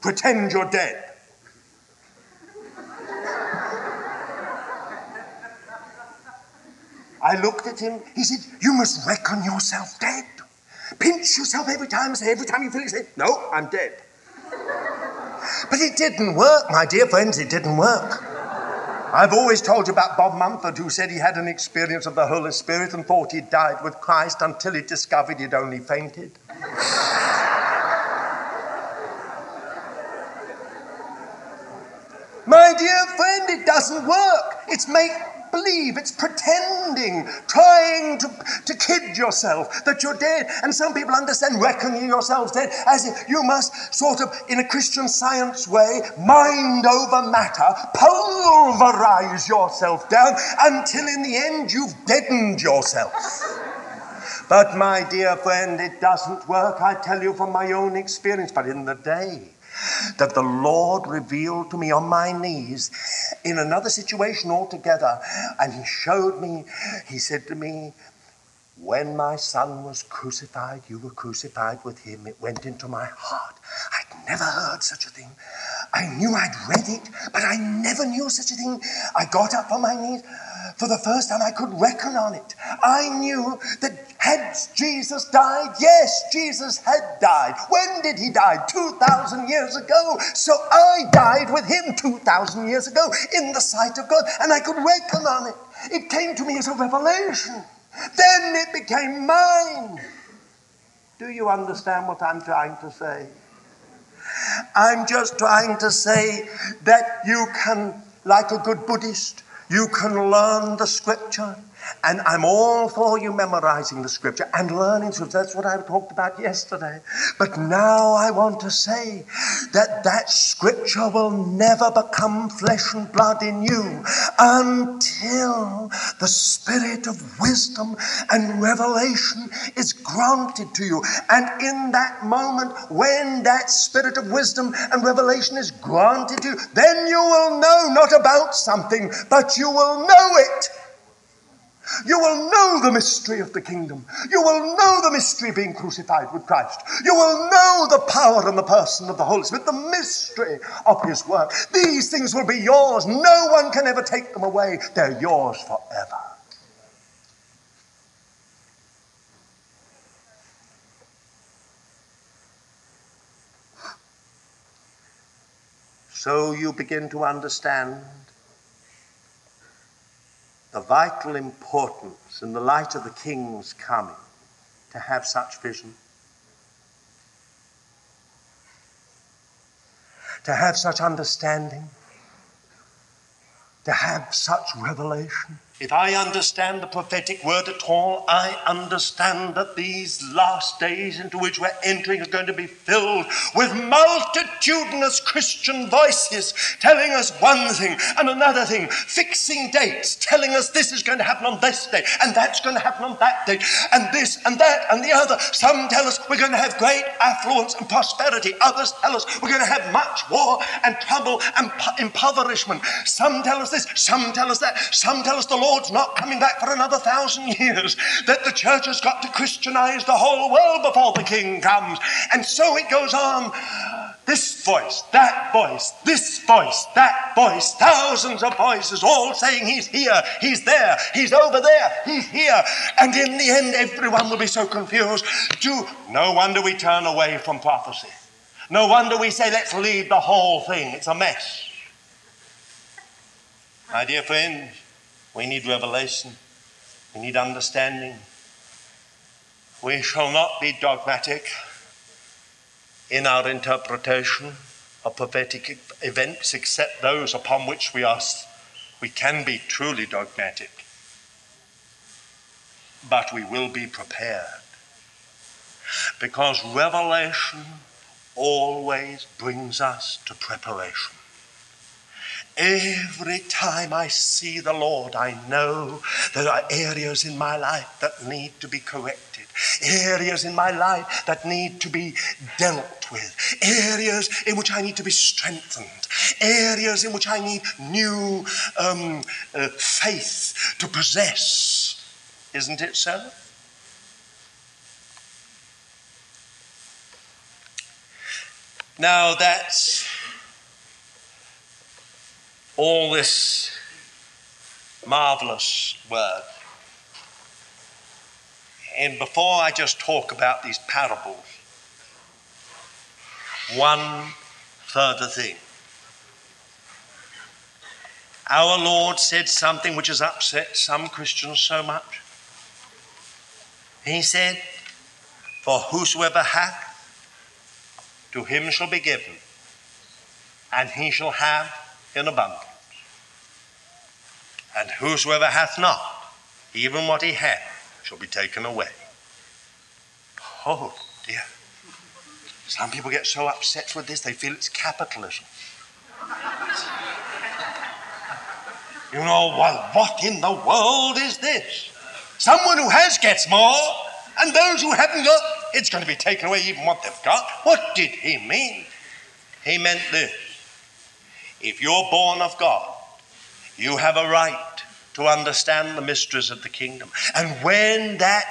pretend you're dead. I looked at him. He said, You must reckon yourself dead. Pinch yourself every time. Say, every time you feel it, say, No, I'm dead. But it didn't work, my dear friends, it didn't work. I've always told you about Bob Mumford, who said he had an experience of the Holy Spirit and thought he'd died with Christ until he discovered he'd only fainted. My dear friend, it doesn't work. It's make believe, it's pretending, trying to, to kid yourself that you're dead. And some people understand reckoning yourselves dead as if you must sort of, in a Christian science way, mind over matter, pulverize yourself down until in the end you've deadened yourself. But my dear friend, it doesn't work, I tell you from my own experience. But in the day that the Lord revealed to me on my knees in another situation altogether. And He showed me, He said to me, when my son was crucified, you were crucified with him. It went into my heart. I'd never heard such a thing. I knew I'd read it, but I never knew such a thing. I got up on my knees. For the first time, I could reckon on it. I knew that had Jesus died, yes, Jesus had died. When did he die? 2,000 years ago. So I died with him 2,000 years ago in the sight of God, and I could reckon on it. It came to me as a revelation. Then it became mine. Do you understand what I'm trying to say? I'm just trying to say that you can, like a good Buddhist, you can learn the scripture and I'm all for you memorizing the scripture and learning scripture. That's what I talked about yesterday. But now I want to say that that scripture will never become flesh and blood in you until the spirit of wisdom and revelation is granted to you. And in that moment, when that spirit of wisdom and revelation is granted to you, then you will know not about something, but you will know it. You will know the mystery of the kingdom. You will know the mystery of being crucified with Christ. You will know the power and the person of the Holy Spirit, the mystery of His work. These things will be yours. No one can ever take them away. They're yours forever. So you begin to understand the vital importance in the light of the King's coming to have such vision, to have such understanding, to have such revelation. If I understand the prophetic word at all, I understand that these last days into which we're entering are going to be filled with multitudinous Christian voices telling us one thing and another thing, fixing dates, telling us this is going to happen on this day and that's going to happen on that date, and this and that and the other. Some tell us we're going to have great affluence and prosperity, others tell us we're going to have much war and trouble and impoverishment. Some tell us this, some tell us that, some tell us the Lord's not coming back for another thousand years, that the church has got to Christianize the whole world before the king comes. And so it goes on. This voice, that voice, this voice, that voice, thousands of voices all saying, He's here, He's there, He's over there, He's here. And in the end, everyone will be so confused. Do, no wonder we turn away from prophecy. No wonder we say, Let's leave the whole thing. It's a mess. My dear friends, we need revelation. We need understanding. We shall not be dogmatic in our interpretation of prophetic events except those upon which we are we can be truly dogmatic. But we will be prepared. Because revelation always brings us to preparation. Every time I see the Lord, I know there are areas in my life that need to be corrected, areas in my life that need to be dealt with, areas in which I need to be strengthened, areas in which I need new um, uh, faith to possess. Isn't it so? Now that's all this marvelous word. And before I just talk about these parables, one further thing. Our Lord said something which has upset some Christians so much. He said, For whosoever hath, to him shall be given, and he shall have in abundance. And whosoever hath not, even what he hath, shall be taken away. Oh dear. Some people get so upset with this, they feel it's capitalism. you know, well, what in the world is this? Someone who has gets more, and those who haven't got, it's going to be taken away even what they've got. What did he mean? He meant this if you're born of God, you have a right to understand the mysteries of the kingdom. And when that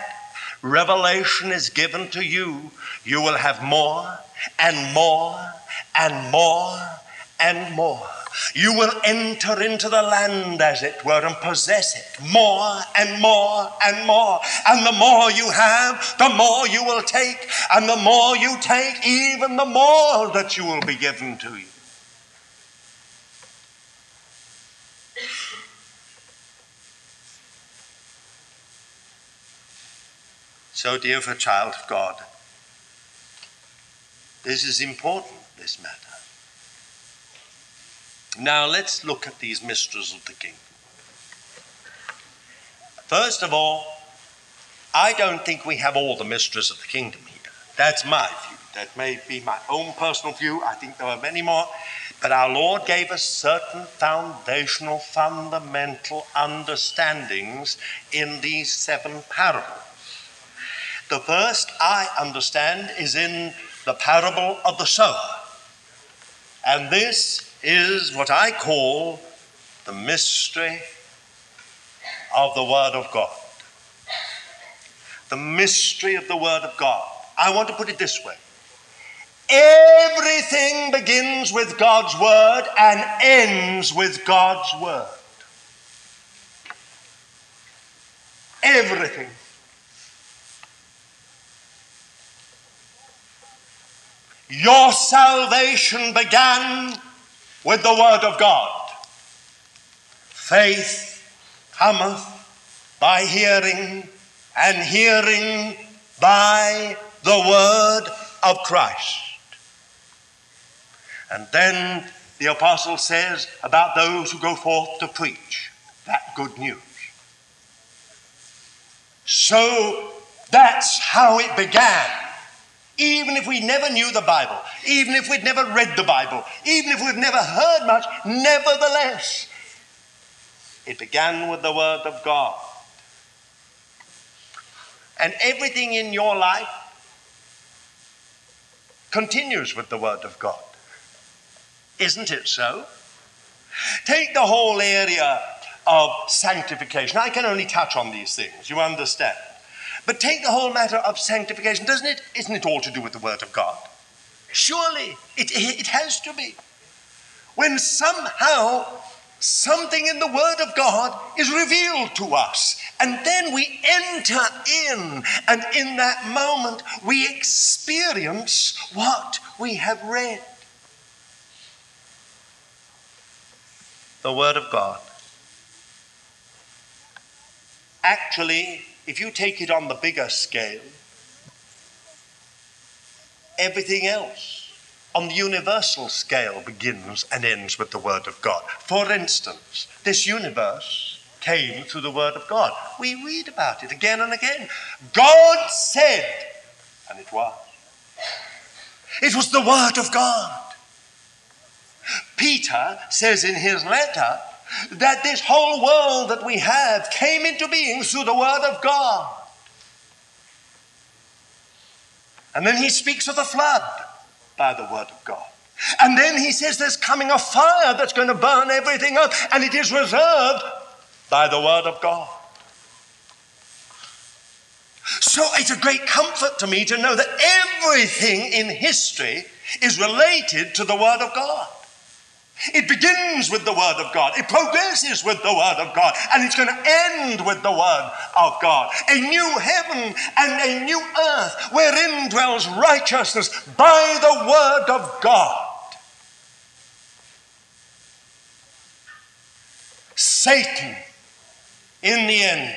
revelation is given to you, you will have more and more and more and more. You will enter into the land, as it were, and possess it more and more and more. And the more you have, the more you will take. And the more you take, even the more that you will be given to you. So, dear for child of God, this is important, this matter. Now let's look at these mysteries of the kingdom. First of all, I don't think we have all the mysteries of the kingdom here. That's my view. That may be my own personal view. I think there are many more. But our Lord gave us certain foundational, fundamental understandings in these seven parables. The first I understand is in the parable of the sower. And this is what I call the mystery of the Word of God. The mystery of the Word of God. I want to put it this way everything begins with God's Word and ends with God's Word. Everything. Your salvation began with the Word of God. Faith cometh by hearing, and hearing by the Word of Christ. And then the apostle says about those who go forth to preach that good news. So that's how it began. Even if we never knew the Bible, even if we'd never read the Bible, even if we've never heard much, nevertheless, it began with the Word of God. And everything in your life continues with the Word of God. Isn't it so? Take the whole area of sanctification. I can only touch on these things, you understand. But take the whole matter of sanctification, doesn't it? Isn't it all to do with the Word of God? Surely it, it has to be. When somehow something in the Word of God is revealed to us, and then we enter in, and in that moment we experience what we have read. The Word of God. Actually, if you take it on the bigger scale, everything else on the universal scale begins and ends with the Word of God. For instance, this universe came through the Word of God. We read about it again and again. God said, and it was. It was the Word of God. Peter says in his letter, that this whole world that we have came into being through the Word of God. And then he speaks of the flood by the Word of God. And then he says there's coming a fire that's going to burn everything up, and it is reserved by the Word of God. So it's a great comfort to me to know that everything in history is related to the Word of God. It begins with the Word of God. It progresses with the Word of God. And it's going to end with the Word of God. A new heaven and a new earth wherein dwells righteousness by the Word of God. Satan, in the end,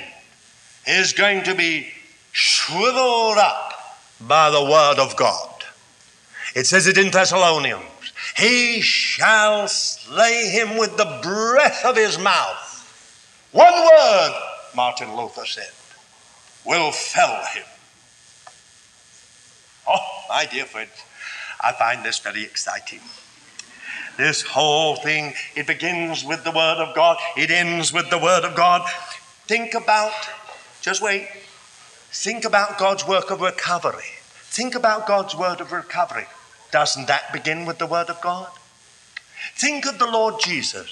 is going to be shriveled up by the Word of God. It says it in Thessalonians. He shall slay him with the breath of his mouth. One word, Martin Luther said, will fell him. Oh, my dear friends, I find this very exciting. This whole thing, it begins with the Word of God, it ends with the Word of God. Think about, just wait, think about God's work of recovery. Think about God's word of recovery. Doesn't that begin with the Word of God? Think of the Lord Jesus.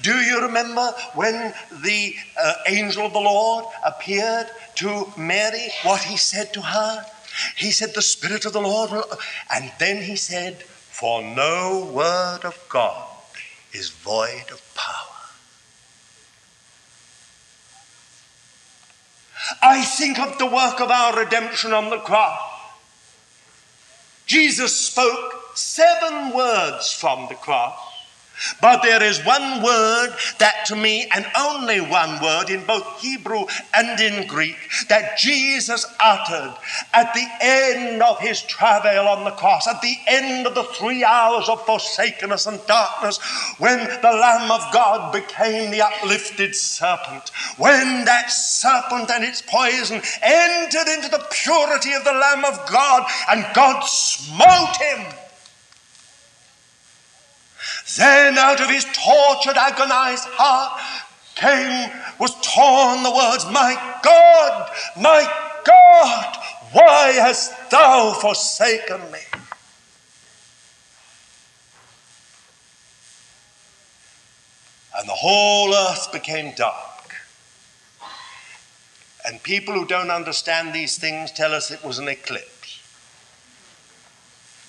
Do you remember when the uh, angel of the Lord appeared to Mary, what he said to her? He said, The Spirit of the Lord will. And then he said, For no word of God is void of power. I think of the work of our redemption on the cross. Jesus spoke seven words from the cross. But there is one word that to me, and only one word in both Hebrew and in Greek, that Jesus uttered at the end of his travail on the cross, at the end of the three hours of forsakenness and darkness, when the Lamb of God became the uplifted serpent, when that serpent and its poison entered into the purity of the Lamb of God, and God smote him then out of his tortured, agonized heart came, was torn the words, My God, my God, why hast thou forsaken me? And the whole earth became dark. And people who don't understand these things tell us it was an eclipse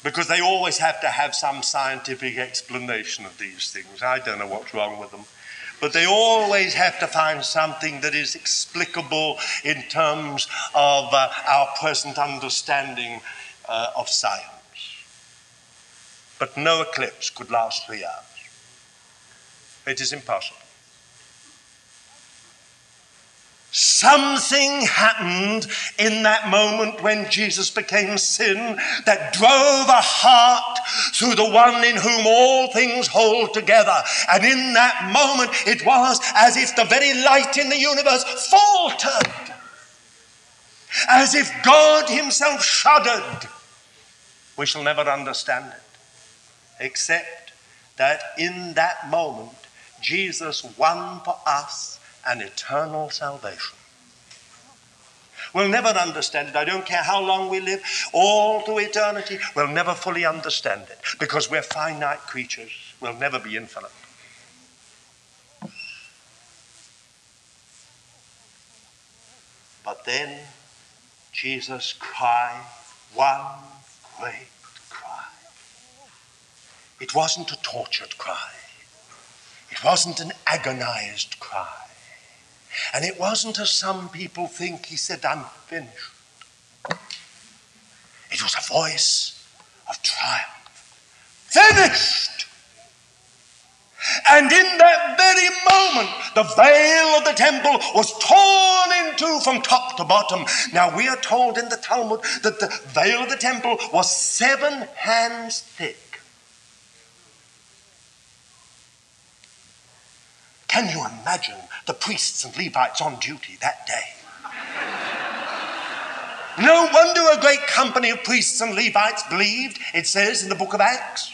because they always have to have some scientific explanation of these things. I don't know what's wrong with them. But they always have to find something that is explicable in terms of uh, our present understanding uh, of science. But no eclipse could last three hours. It is impossible. Something happened in that moment when Jesus became sin that drove a heart through the one in whom all things hold together. And in that moment, it was as if the very light in the universe faltered, as if God Himself shuddered. We shall never understand it, except that in that moment, Jesus won for us and eternal salvation. We'll never understand it. I don't care how long we live, all through eternity, we'll never fully understand it because we're finite creatures. We'll never be infinite. But then Jesus cried one great cry. It wasn't a tortured cry. It wasn't an agonized cry. And it wasn't as some people think he said, I'm finished. It was a voice of triumph. Finished! And in that very moment, the veil of the temple was torn in two from top to bottom. Now, we are told in the Talmud that the veil of the temple was seven hands thick. Can you imagine the priests and Levites on duty that day? No wonder a great company of priests and Levites believed, it says in the book of Acts.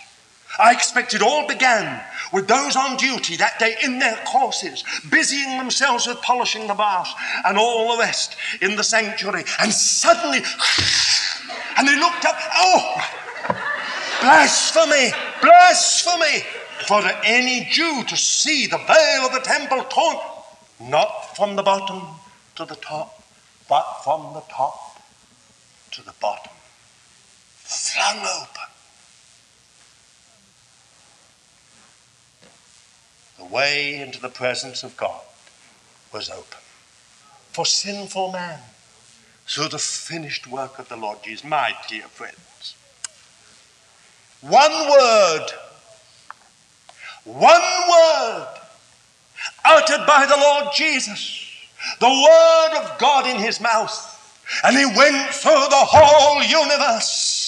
I expect it all began with those on duty that day in their courses, busying themselves with polishing the brass and all the rest in the sanctuary. And suddenly, and they looked up, oh, blasphemy, blasphemy for any Jew to see the veil of the temple torn, not from the bottom to the top, but from the top to the bottom, flung open. The way into the presence of God was open for sinful man through the finished work of the Lord Jesus. My dear friends, one word one word uttered by the Lord Jesus, the word of God in his mouth, and he went through the whole universe.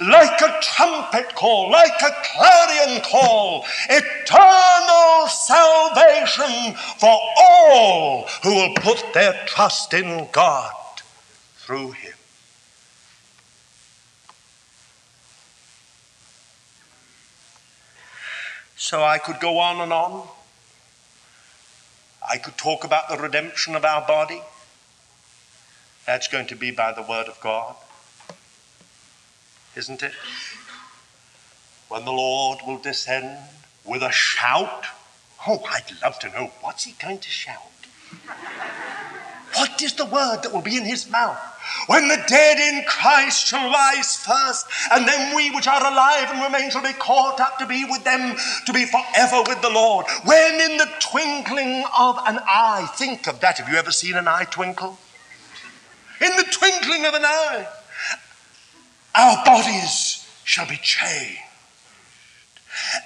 Like a trumpet call, like a clarion call, eternal salvation for all who will put their trust in God through him. So I could go on and on. I could talk about the redemption of our body. That's going to be by the word of God, isn't it? When the Lord will descend with a shout. Oh, I'd love to know what's he going to shout? What is the word that will be in his mouth? When the dead in Christ shall rise first, and then we which are alive and remain shall be caught up to be with them, to be forever with the Lord. When in the twinkling of an eye, think of that. Have you ever seen an eye twinkle? In the twinkling of an eye, our bodies shall be changed,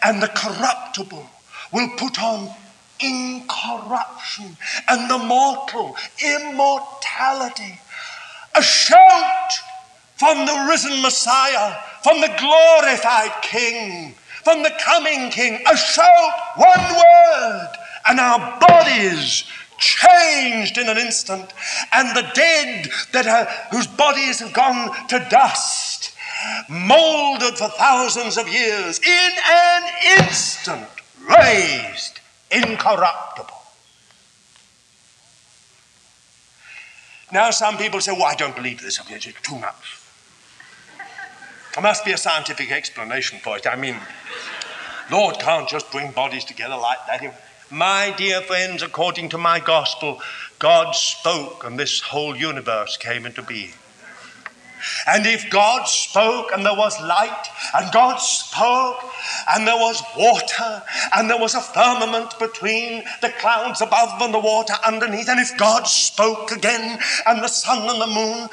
and the corruptible will put on incorruption, and the mortal immortality. A shout from the risen Messiah, from the glorified King, from the coming King. A shout, one word, and our bodies changed in an instant, and the dead that are, whose bodies have gone to dust, molded for thousands of years, in an instant raised incorruptible. Now, some people say, well, I don't believe this. It's too much. There must be a scientific explanation for it. I mean, Lord can't just bring bodies together like that. My dear friends, according to my gospel, God spoke and this whole universe came into being. And if God spoke and there was light, and God spoke and there was water, and there was a firmament between the clouds above and the water underneath, and if God spoke again and the sun and the moon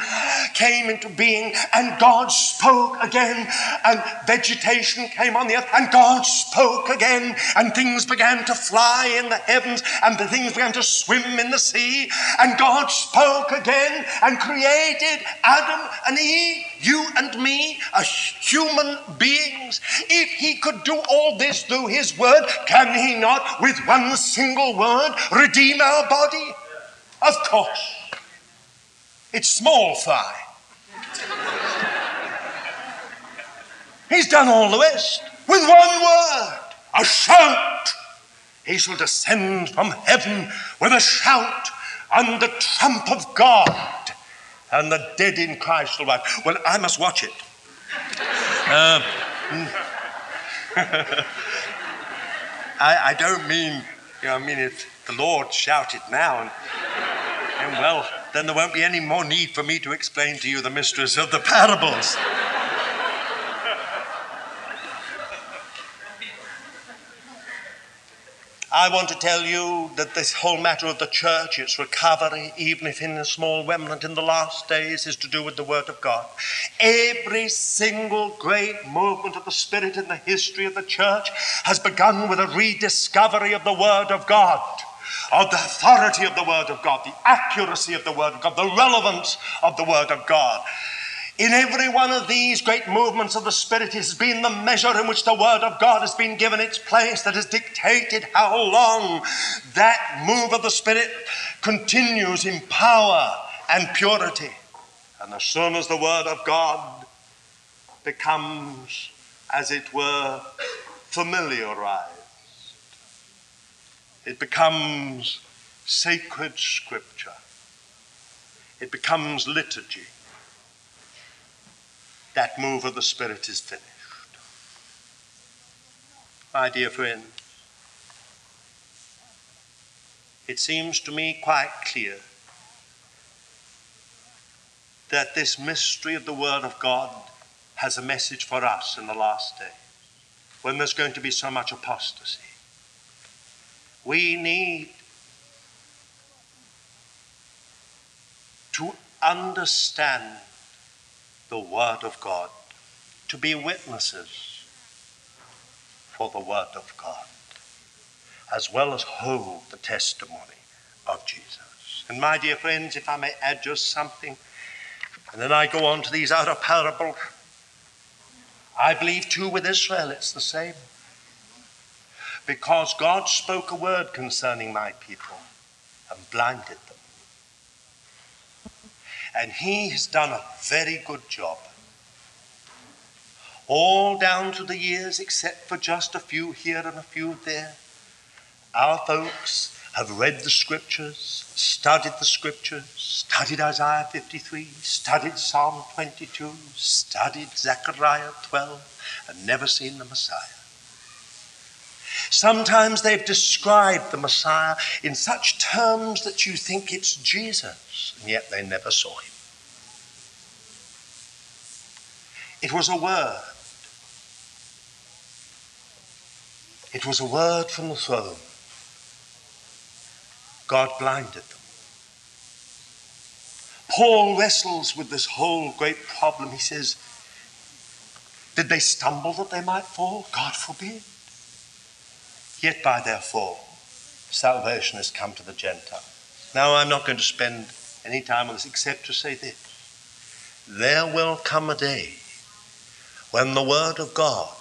came into being, and God spoke again, and vegetation came on the earth, and God spoke again, and things began to fly in the heavens, and the things began to swim in the sea, and God spoke again and created Adam and Eve, you and me, as human beings, if he could do all this through his word, can he not, with one single word, redeem our body? Of course. It's small fry. He's done all the rest with one word, a shout. He shall descend from heaven with a shout and the trump of God and the dead in Christ will rise. Well, I must watch it. Uh, I, I, don't mean, you know, I mean, if the Lord shouted now, and, and well, then there won't be any more need for me to explain to you the mysteries of the parables. I want to tell you that this whole matter of the church, its recovery, even if in a small remnant in the last days, is to do with the Word of God. Every single great movement of the Spirit in the history of the church has begun with a rediscovery of the Word of God of the authority of the Word of God, the accuracy of the Word of God, the relevance of the Word of God. In every one of these great movements of the Spirit has been the measure in which the Word of God has been given its place that has dictated how long that move of the Spirit continues in power and purity. And as soon as the Word of God becomes, as it were, familiarized, it becomes sacred scripture, it becomes liturgy that move of the Spirit is finished. My dear friend, it seems to me quite clear that this mystery of the Word of God has a message for us in the last day when there's going to be so much apostasy. We need to understand the Word of God, to be witnesses for the Word of God, as well as hold the testimony of Jesus. And my dear friends, if I may add just something, and then I go on to these other parables. I believe too with Israel it's the same. Because God spoke a word concerning my people and blinded and he has done a very good job. All down to the years, except for just a few here and a few there, our folks have read the scriptures, studied the scriptures, studied Isaiah 53, studied Psalm 22, studied Zechariah 12, and never seen the Messiah. Sometimes they've described the Messiah in such terms that you think it's Jesus, and yet they never saw him. It was a word. It was a word from the throne. God blinded them. Paul wrestles with this whole great problem. He says, Did they stumble that they might fall? God forbid. Yet by their fall, salvation has come to the Gentiles. Now, I'm not going to spend any time on this except to say this. There will come a day when the Word of God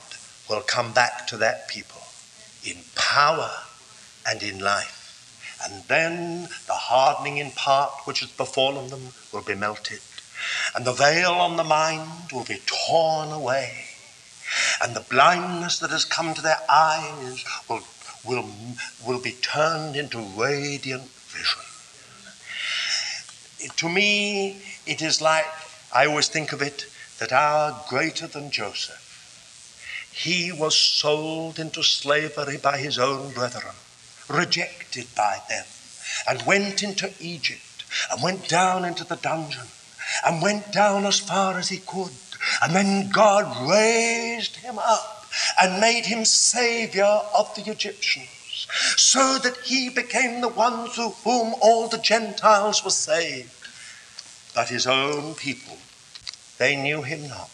will come back to that people in power and in life. And then the hardening in part which has befallen them will be melted, and the veil on the mind will be torn away, and the blindness that has come to their eyes will, will, will be turned into radiant vision. To me, it is like, I always think of it, that our greater than Joseph, he was sold into slavery by his own brethren, rejected by them, and went into Egypt, and went down into the dungeon, and went down as far as he could. And then God raised him up and made him savior of the Egyptians, so that he became the one through whom all the Gentiles were saved. But his own people, they knew him not.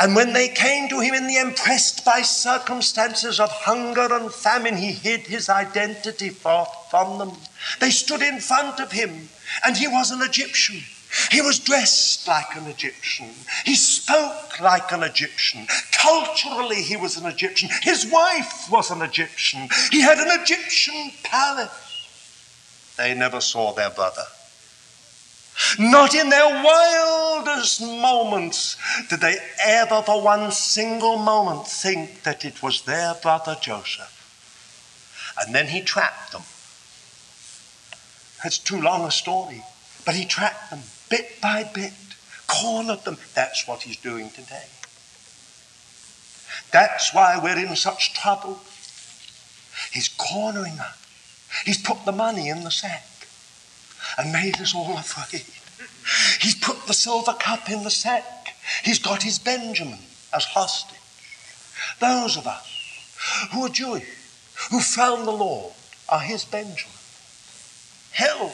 And when they came to him in the impressed by circumstances of hunger and famine, he hid his identity from them. They stood in front of him, and he was an Egyptian. He was dressed like an Egyptian. He spoke like an Egyptian. Culturally, he was an Egyptian. His wife was an Egyptian. He had an Egyptian palace. They never saw their brother. Not in their wildest moments did they ever, for one single moment, think that it was their brother Joseph. And then he trapped them. It's too long a story, but he trapped them bit by bit, cornered them. That's what he's doing today. That's why we're in such trouble. He's cornering us. He's put the money in the sack and made us all afraid. He's put the silver cup in the sack. He's got his Benjamin as hostage. Those of us who are Jewish, who found the Lord, are his Benjamin. Held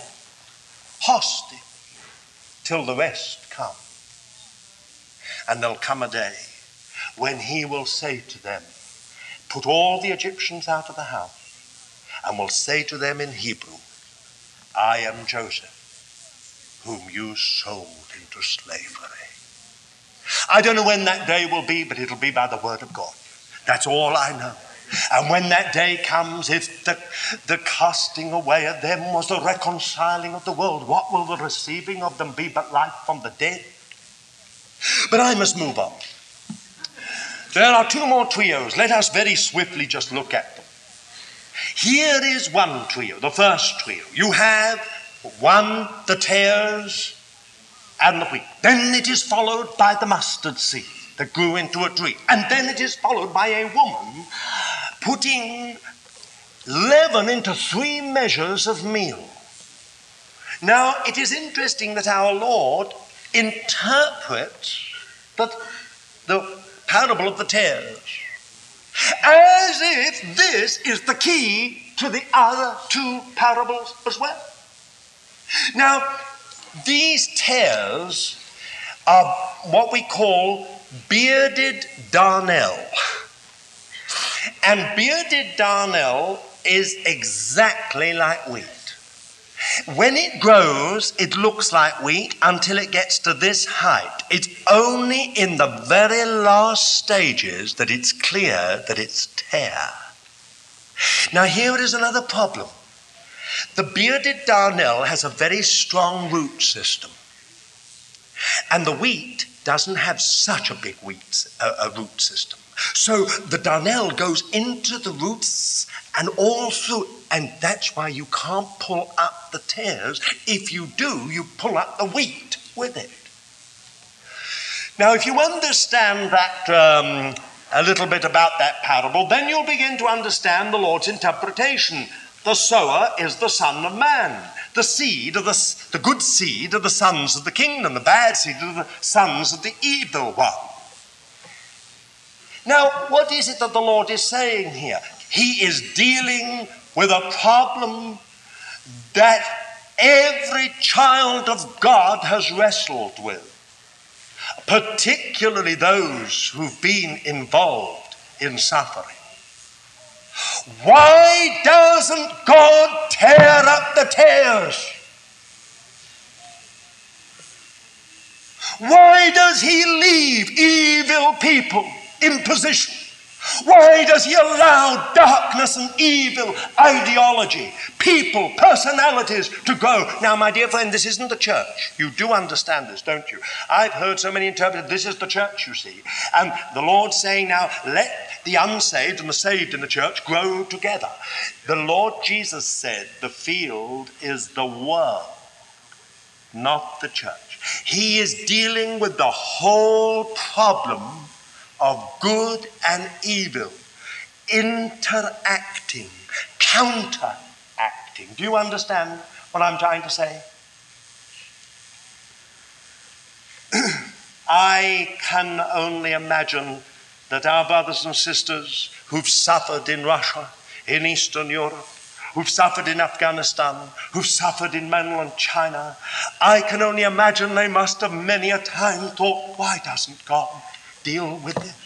hostage till the rest come. And there'll come a day when he will say to them, Put all the Egyptians out of the house, and will say to them in Hebrew, I am Joseph, whom you sold into slavery. I don't know when that day will be, but it'll be by the word of God. That's all I know. And when that day comes, if the, the casting away of them was the reconciling of the world, what will the receiving of them be but life from the dead? But I must move on. There are two more trios. Let us very swiftly just look at them. Here is one trio, the first trio. You have one, the tares and the wheat. Then it is followed by the mustard seed that grew into a tree. And then it is followed by a woman putting leaven into three measures of meal. Now, it is interesting that our Lord interprets the, the parable of the tares as if this is the key to the other two parables as well. Now, these tares are what we call bearded darnel. And bearded darnel is exactly like wheat. When it grows, it looks like wheat until it gets to this height. It's only in the very last stages that it's clear that it's tare. Now, here is another problem. The bearded darnel has a very strong root system, and the wheat doesn't have such a big wheat, uh, a root system. So the darnel goes into the roots and all through, and that's why you can't pull up the tares. If you do, you pull up the wheat with it. Now, if you understand that um, a little bit about that parable, then you'll begin to understand the Lord's interpretation. The sower is the Son of Man. The seed of the, the good seed of the sons of the kingdom, the bad seed of the sons of the evil one. Now, what is it that the Lord is saying here? He is dealing with a problem that every child of God has wrestled with, particularly those who've been involved in suffering. Why doesn't God tear up the tares? Why does He leave evil people in position? Why does he allow darkness and evil ideology, people, personalities to grow? Now, my dear friend, this isn't the church. You do understand this, don't you? I've heard so many interpret this is the church, you see. And the Lord's saying now, let the unsaved and the saved in the church grow together. The Lord Jesus said the field is the world, not the church. He is dealing with the whole problem of good and evil interacting, counteracting. Do you understand what I'm trying to say? I can only imagine that our brothers and sisters who've suffered in Russia, in Eastern Europe, who've suffered in Afghanistan, who've suffered in mainland China, I can only imagine they must have many a time thought, why doesn't God deal with this.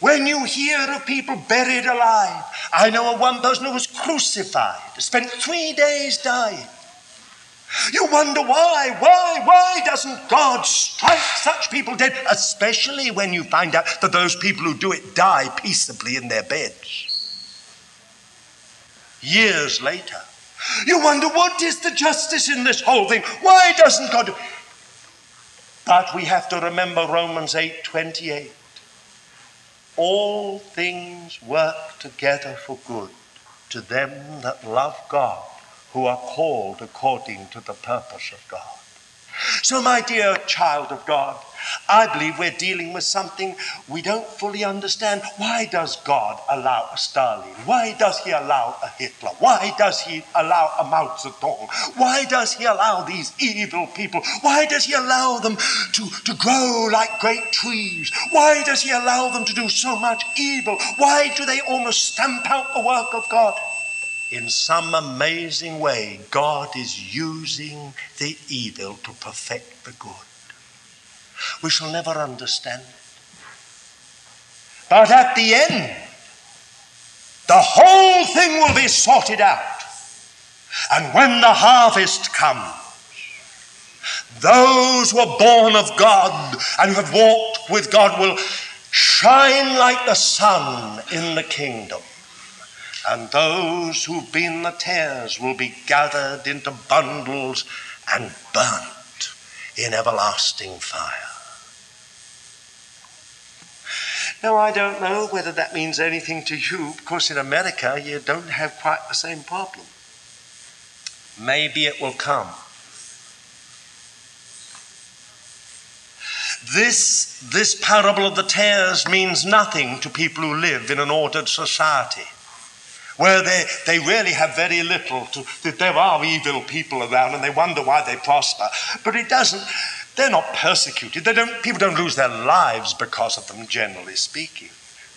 When you hear of people buried alive, I know of one person who was crucified, spent three days dying. You wonder why, why, why doesn't God strike such people dead, especially when you find out that those people who do it die peaceably in their beds? Years later, you wonder what is the justice in this whole thing? Why doesn't God do but we have to remember Romans 8:28. All things work together for good to them that love God, who are called according to the purpose of God. So, my dear child of God, I believe we're dealing with something we don't fully understand. Why does God allow a Stalin? Why does he allow a Hitler? Why does he allow a Mao Zedong? Why does he allow these evil people? Why does he allow them to, to grow like great trees? Why does he allow them to do so much evil? Why do they almost stamp out the work of God? in some amazing way, God is using the evil to perfect the good. We shall never understand. But at the end, the whole thing will be sorted out. And when the harvest comes, those who are born of God and who have walked with God will shine like the sun in the kingdom. And those who've been the tares will be gathered into bundles and burnt in everlasting fire. Now, I don't know whether that means anything to you, because in America you don't have quite the same problem. Maybe it will come. This, this parable of the tares means nothing to people who live in an ordered society where they, they really have very little to, that there are evil people around and they wonder why they prosper. But it doesn't, they're not persecuted. They don't, people don't lose their lives because of them, generally speaking.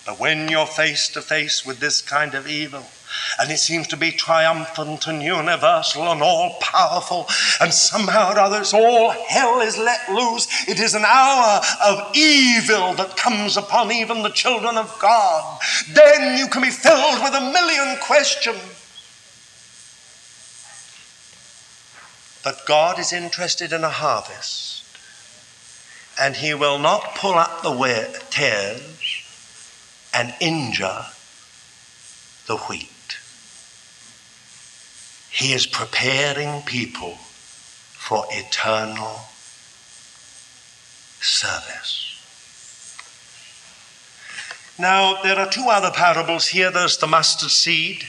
But when you're face to face with this kind of evil, and it seems to be triumphant and universal and all powerful, and somehow or other it's all hell is let loose. It is an hour of evil that comes upon even the children of God. Then you can be filled with a million questions. But God is interested in a harvest, and He will not pull up the tares and injure the wheat. He is preparing people for eternal service. Now, there are two other parables here there's the mustard seed,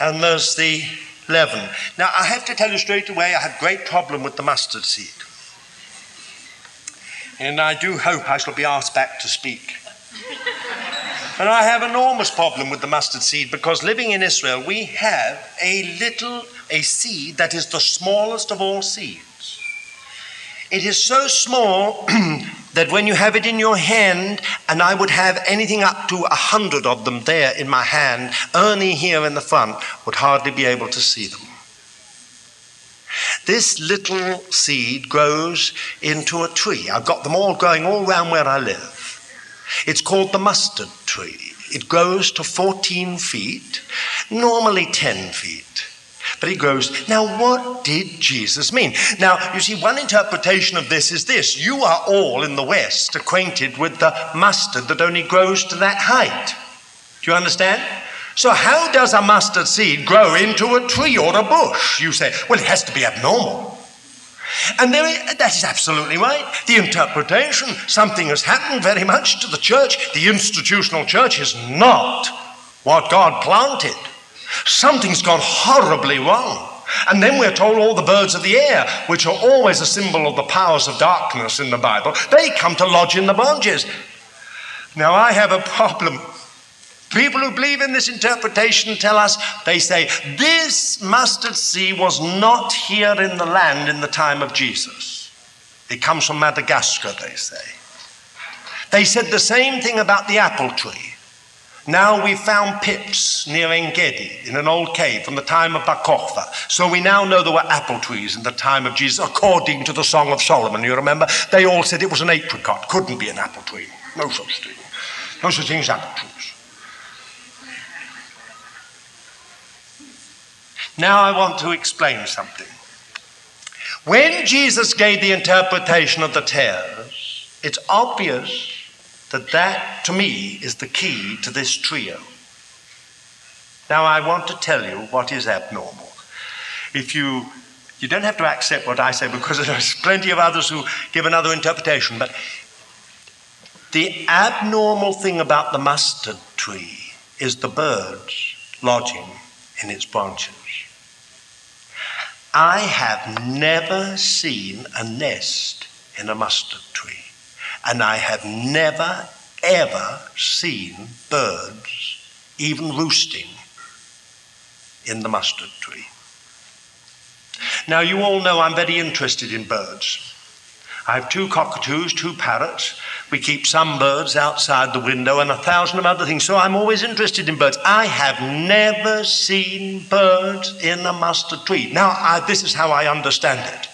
and there's the leaven. Now, I have to tell you straight away, I had great problem with the mustard seed. and I do hope I shall be asked back to speak. And I have enormous problem with the mustard seed because living in Israel, we have a little a seed that is the smallest of all seeds. It is so small that when you have it in your hand, and I would have anything up to a hundred of them there in my hand, Ernie here in the front would hardly be able to see them. This little seed grows into a tree. I've got them all growing all round where I live. It's called the mustard tree. It grows to 14 feet, normally 10 feet. But it grows. Now, what did Jesus mean? Now, you see, one interpretation of this is this you are all in the West acquainted with the mustard that only grows to that height. Do you understand? So, how does a mustard seed grow into a tree or a bush? You say, well, it has to be abnormal. And that is absolutely right. The interpretation, something has happened very much to the church. The institutional church is not what God planted. Something's gone horribly wrong. And then we're told all the birds of the air, which are always a symbol of the powers of darkness in the Bible, they come to lodge in the branches. Now, I have a problem. People who believe in this interpretation tell us, they say, this mustard seed was not here in the land in the time of Jesus. It comes from Madagascar, they say. They said the same thing about the apple tree. Now we found pips near Engedi in an old cave from the time of Bar Kokhba. So we now know there were apple trees in the time of Jesus, according to the Song of Solomon. You remember? They all said it was an apricot, couldn't be an apple tree. No such thing. No such thing as apple trees. Now I want to explain something. When Jesus gave the interpretation of the tares, it's obvious that that, to me, is the key to this trio. Now, I want to tell you what is abnormal. If you, you don't have to accept what I say because there's plenty of others who give another interpretation, but the abnormal thing about the mustard tree is the birds lodging in its branches. I have never seen a nest in a mustard tree. And I have never, ever seen birds even roosting in the mustard tree. Now, you all know I'm very interested in birds. I have two cockatoos, two parrots. We keep some birds outside the window and a thousand of other things. So I'm always interested in birds. I have never seen birds in a mustard tree. Now, I, this is how I understand it.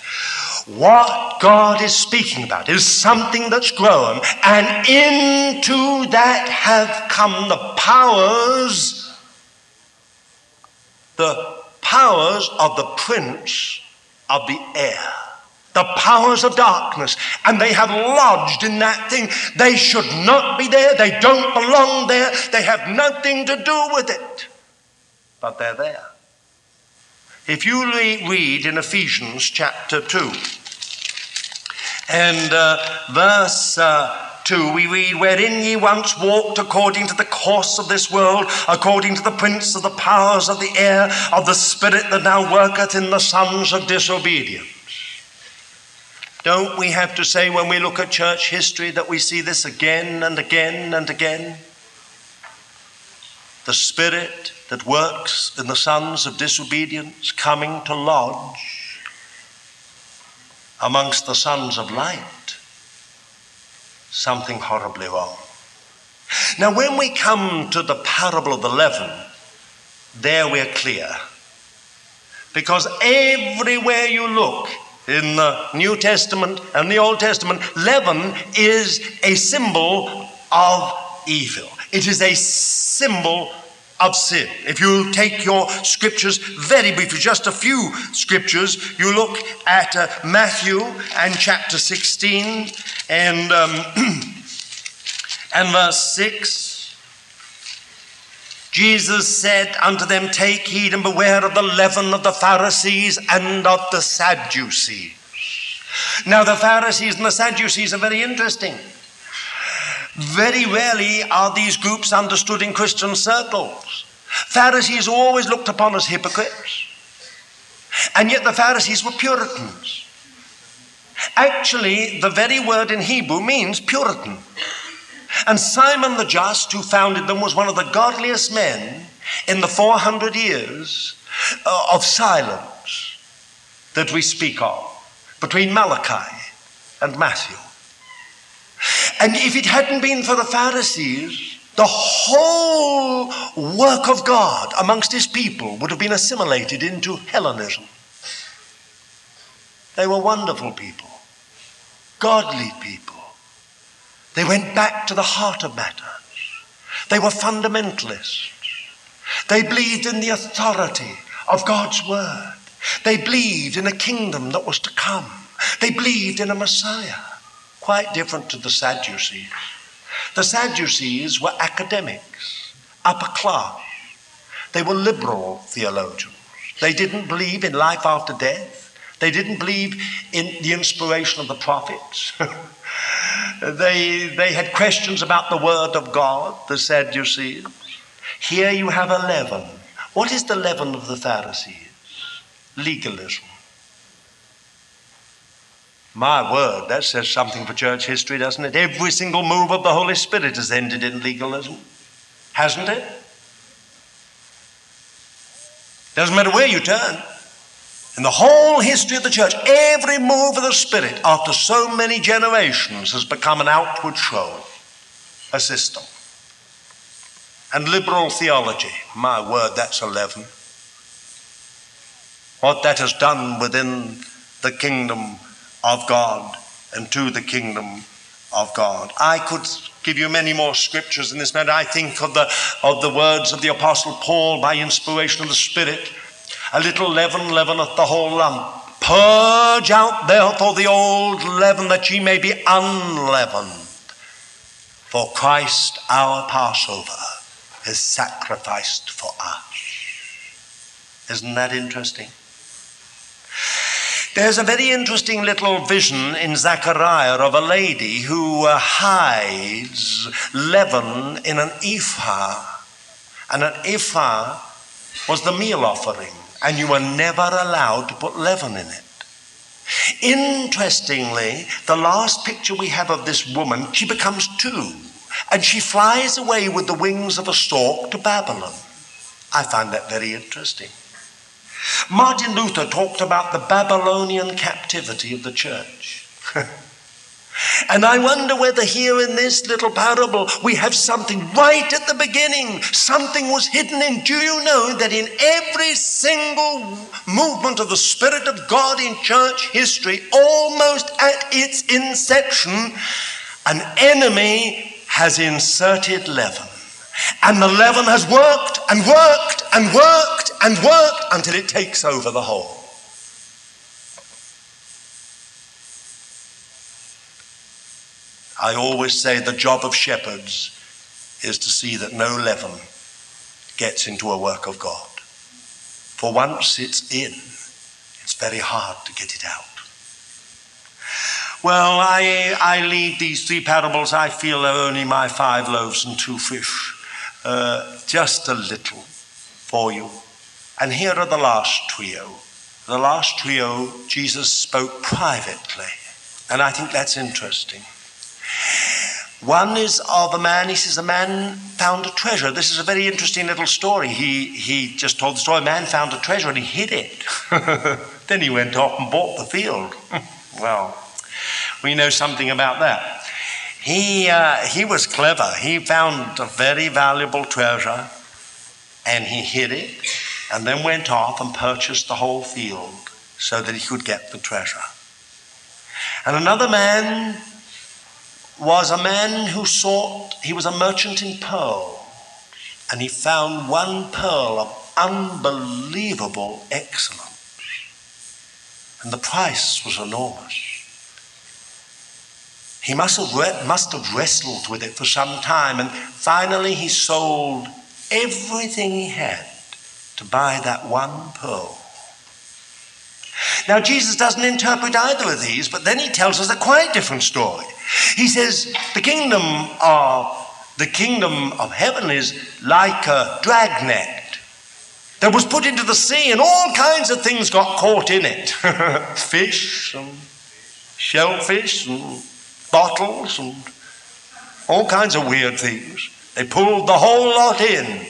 What God is speaking about is something that's grown, and into that have come the powers, the powers of the prince of the air, the powers of darkness, and they have lodged in that thing. They should not be there, they don't belong there, they have nothing to do with it, but they're there. If you read in Ephesians chapter 2 and uh, verse uh, 2, we read, Wherein ye once walked according to the course of this world, according to the prince of the powers of the air, of the spirit that now worketh in the sons of disobedience. Don't we have to say when we look at church history that we see this again and again and again? The spirit that works in the sons of disobedience coming to lodge amongst the sons of light. Something horribly wrong. Now, when we come to the parable of the leaven, there we're clear. Because everywhere you look in the New Testament and the Old Testament, leaven is a symbol of evil. It is a symbol of sin. If you take your scriptures very briefly, just a few scriptures, you look at uh, Matthew and chapter 16 and, um, and verse 6. Jesus said unto them, Take heed and beware of the leaven of the Pharisees and of the Sadducees. Now, the Pharisees and the Sadducees are very interesting. Very rarely are these groups understood in Christian circles. Pharisees always looked upon as hypocrites, and yet the Pharisees were Puritans. Actually, the very word in Hebrew means Puritan. And Simon the Just, who founded them, was one of the godliest men in the 400 years uh, of silence that we speak of between Malachi and Matthew. And if it hadn't been for the Pharisees, the whole work of God amongst his people would have been assimilated into Hellenism. They were wonderful people, godly people. They went back to the heart of matters. They were fundamentalists. They believed in the authority of God's word. They believed in a kingdom that was to come. They believed in a Messiah, quite different to the Sadducees. The Sadducees were academics, upper class. They were liberal theologians. They didn't believe in life after death. They didn't believe in the inspiration of the prophets. they, they had questions about the Word of God, the Sadducees. Here you have a leaven. What is the leaven of the Pharisees? Legalism. My word, that says something for church history, doesn't it? Every single move of the Holy Spirit has ended in legalism, hasn't it? Doesn't matter where you turn. In the whole history of the church, every move of the Spirit after so many generations has become an outward show, a system. And liberal theology, my word, that's 11. What that has done within the kingdom of God and to the kingdom of God. I could give you many more scriptures in this matter. I think of the, of the words of the Apostle Paul by inspiration of the Spirit a little leaven leaveneth the whole lump. Purge out therefore the old leaven that ye may be unleavened. For Christ our Passover is sacrificed for us. Isn't that interesting? There's a very interesting little vision in Zechariah of a lady who uh, hides leaven in an ephah. And an ephah was the meal offering and you were never allowed to put leaven in it. Interestingly, the last picture we have of this woman, she becomes two, and she flies away with the wings of a stork to Babylon. I find that very interesting. Martin Luther talked about the Babylonian captivity of the church. And I wonder whether here in this little parable we have something right at the beginning. Something was hidden in. Do you know that in every single movement of the Spirit of God in church history, almost at its inception, an enemy has inserted leaven. And the leaven has worked and worked and worked and worked until it takes over the whole. I always say the job of shepherds is to see that no leaven gets into a work of God. For once it's in, it's very hard to get it out. Well, I, I leave these three parables, I feel only my five loaves and two fish, uh, just a little for you. And here are the last trio. The last trio, Jesus spoke privately. And I think that's interesting. One is of a man, he says, a man found a treasure. This is a very interesting little story. He, he just told the story. A man found a treasure and he hid it. then he went off and bought the field. well, we know something about that. He, uh, he was clever. He found a very valuable treasure and he hid it and then went off and purchased the whole field so that he could get the treasure. And another man was a man who sought, he was a merchant in pearl, and he found one pearl of unbelievable excellence. And the price was enormous. He must have, re- must have wrestled with it for some time, and finally he sold everything he had to buy that one pearl. Now, Jesus doesn't interpret either of these, but then he tells us a quite different story. He says the kingdom of the kingdom of heaven is like a dragnet that was put into the sea, and all kinds of things got caught in it fish and shellfish and bottles and all kinds of weird things. They pulled the whole lot in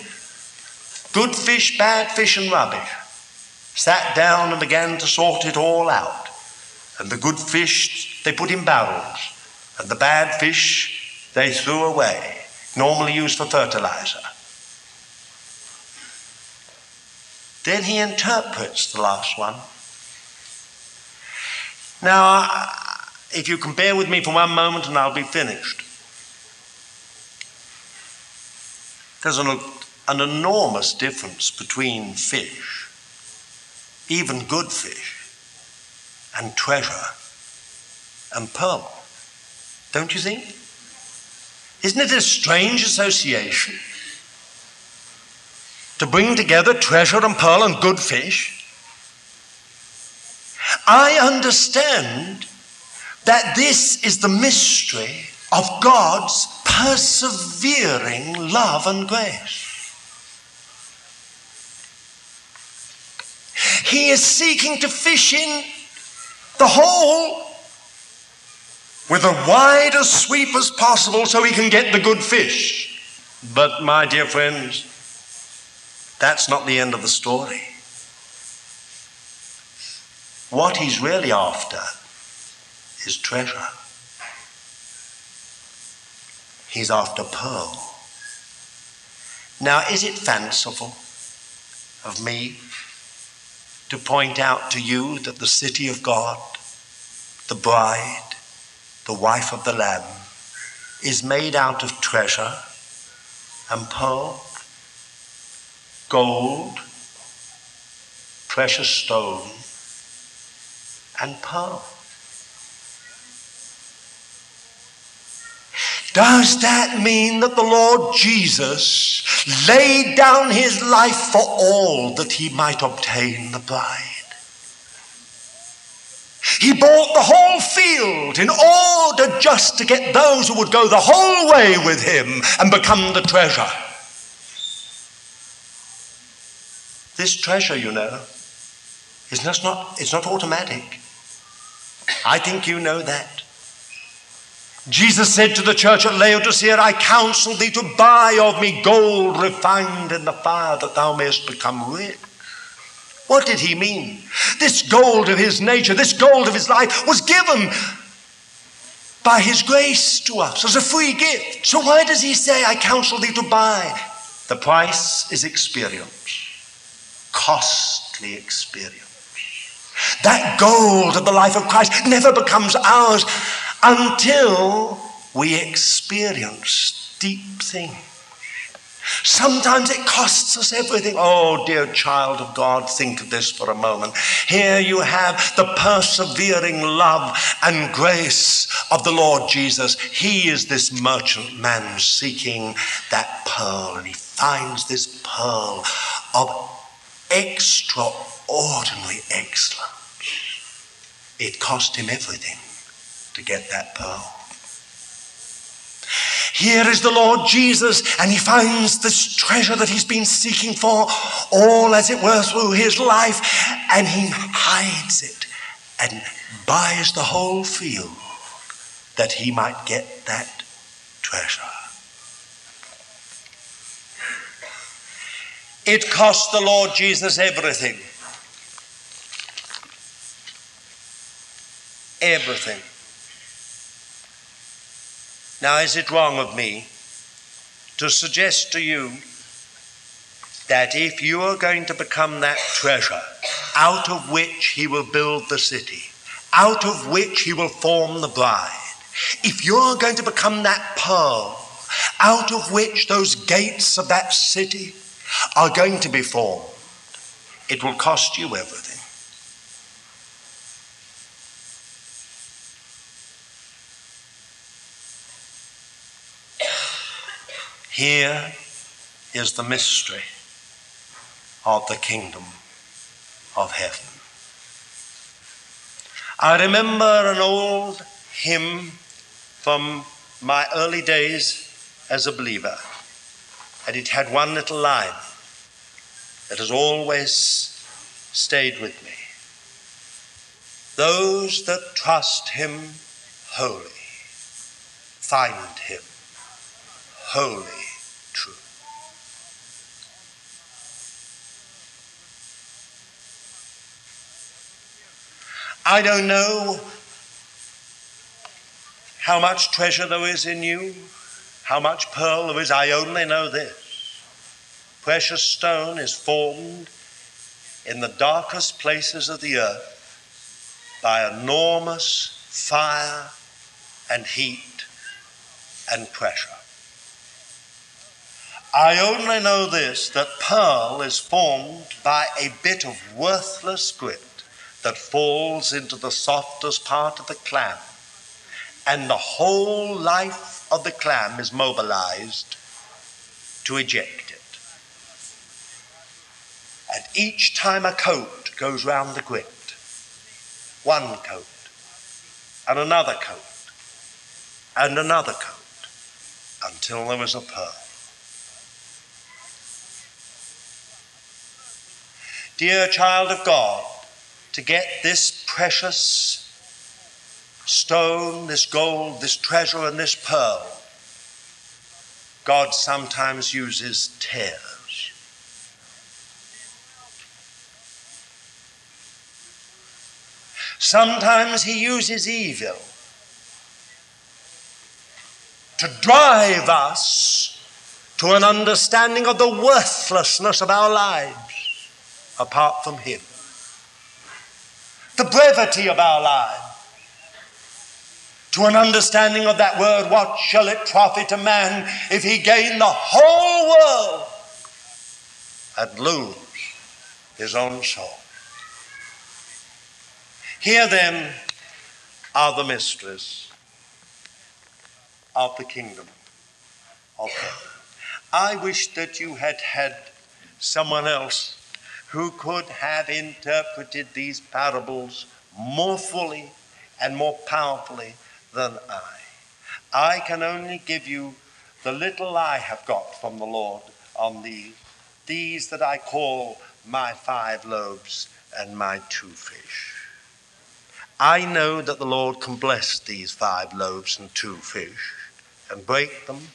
good fish, bad fish, and rubbish. Sat down and began to sort it all out. And the good fish they put in barrels, and the bad fish they threw away, normally used for fertilizer. Then he interprets the last one. Now, if you can bear with me for one moment and I'll be finished. There's an, an enormous difference between fish, even good fish, and treasure and pearl. Don't you think? Isn't it a strange association? To bring together treasure and pearl and good fish? I understand that this is the mystery of God's persevering love and grace. He is seeking to fish in the whole with a wide sweep as possible so he can get the good fish. But, my dear friends, that's not the end of the story. What he's really after is treasure. He's after pearl. Now, is it fanciful of me to point out to you that the city of God, the bride, the wife of the Lamb, is made out of treasure and pearl, gold, precious stone, and pearl. Does that mean that the Lord Jesus laid down his life for all that he might obtain the bride? He bought the whole field in order just to get those who would go the whole way with him and become the treasure. This treasure, you know, is not, it's not automatic. I think you know that. Jesus said to the church at Laodicea, I counsel thee to buy of me gold refined in the fire that thou mayest become rich. What did he mean? This gold of his nature, this gold of his life was given by his grace to us as a free gift. So why does he say, I counsel thee to buy? The price is experience, costly experience. That gold of the life of Christ never becomes ours until we experience deep things. Sometimes it costs us everything. Oh, dear child of God, think of this for a moment. Here you have the persevering love and grace of the Lord Jesus. He is this merchant man seeking that pearl, and he finds this pearl of extraordinary excellence. It cost him everything to get that pearl. Here is the Lord Jesus, and he finds this treasure that he's been seeking for, all as it were through his life, and he hides it and buys the whole field that he might get that treasure. It cost the Lord Jesus everything. Everything. Now, is it wrong of me to suggest to you that if you are going to become that treasure out of which he will build the city, out of which he will form the bride, if you're going to become that pearl out of which those gates of that city are going to be formed, it will cost you everything. Here is the mystery of the kingdom of heaven. I remember an old hymn from my early days as a believer, and it had one little line that has always stayed with me. Those that trust him wholly find him wholly I don't know how much treasure there is in you, how much pearl there is. I only know this. Precious stone is formed in the darkest places of the earth by enormous fire and heat and pressure. I only know this that pearl is formed by a bit of worthless grit that falls into the softest part of the clam, and the whole life of the clam is mobilized to eject it. And each time a coat goes round the grit, one coat, and another coat, and another coat, until there is a pearl. Dear child of God, to get this precious stone, this gold, this treasure, and this pearl, God sometimes uses tears. Sometimes He uses evil to drive us to an understanding of the worthlessness of our lives apart from Him the brevity of our lives, to an understanding of that word, what shall it profit a man if he gain the whole world and lose his own soul? Here then are the mysteries of the kingdom of heaven. I wish that you had had someone else who could have interpreted these parables more fully and more powerfully than I. I can only give you the little I have got from the Lord on these, these that I call my five loaves and my two fish. I know that the Lord can bless these five loaves and two fish and break them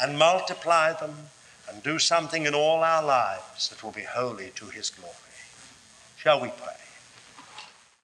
and multiply them and do something in all our lives that will be holy to his glory. Shall we pray?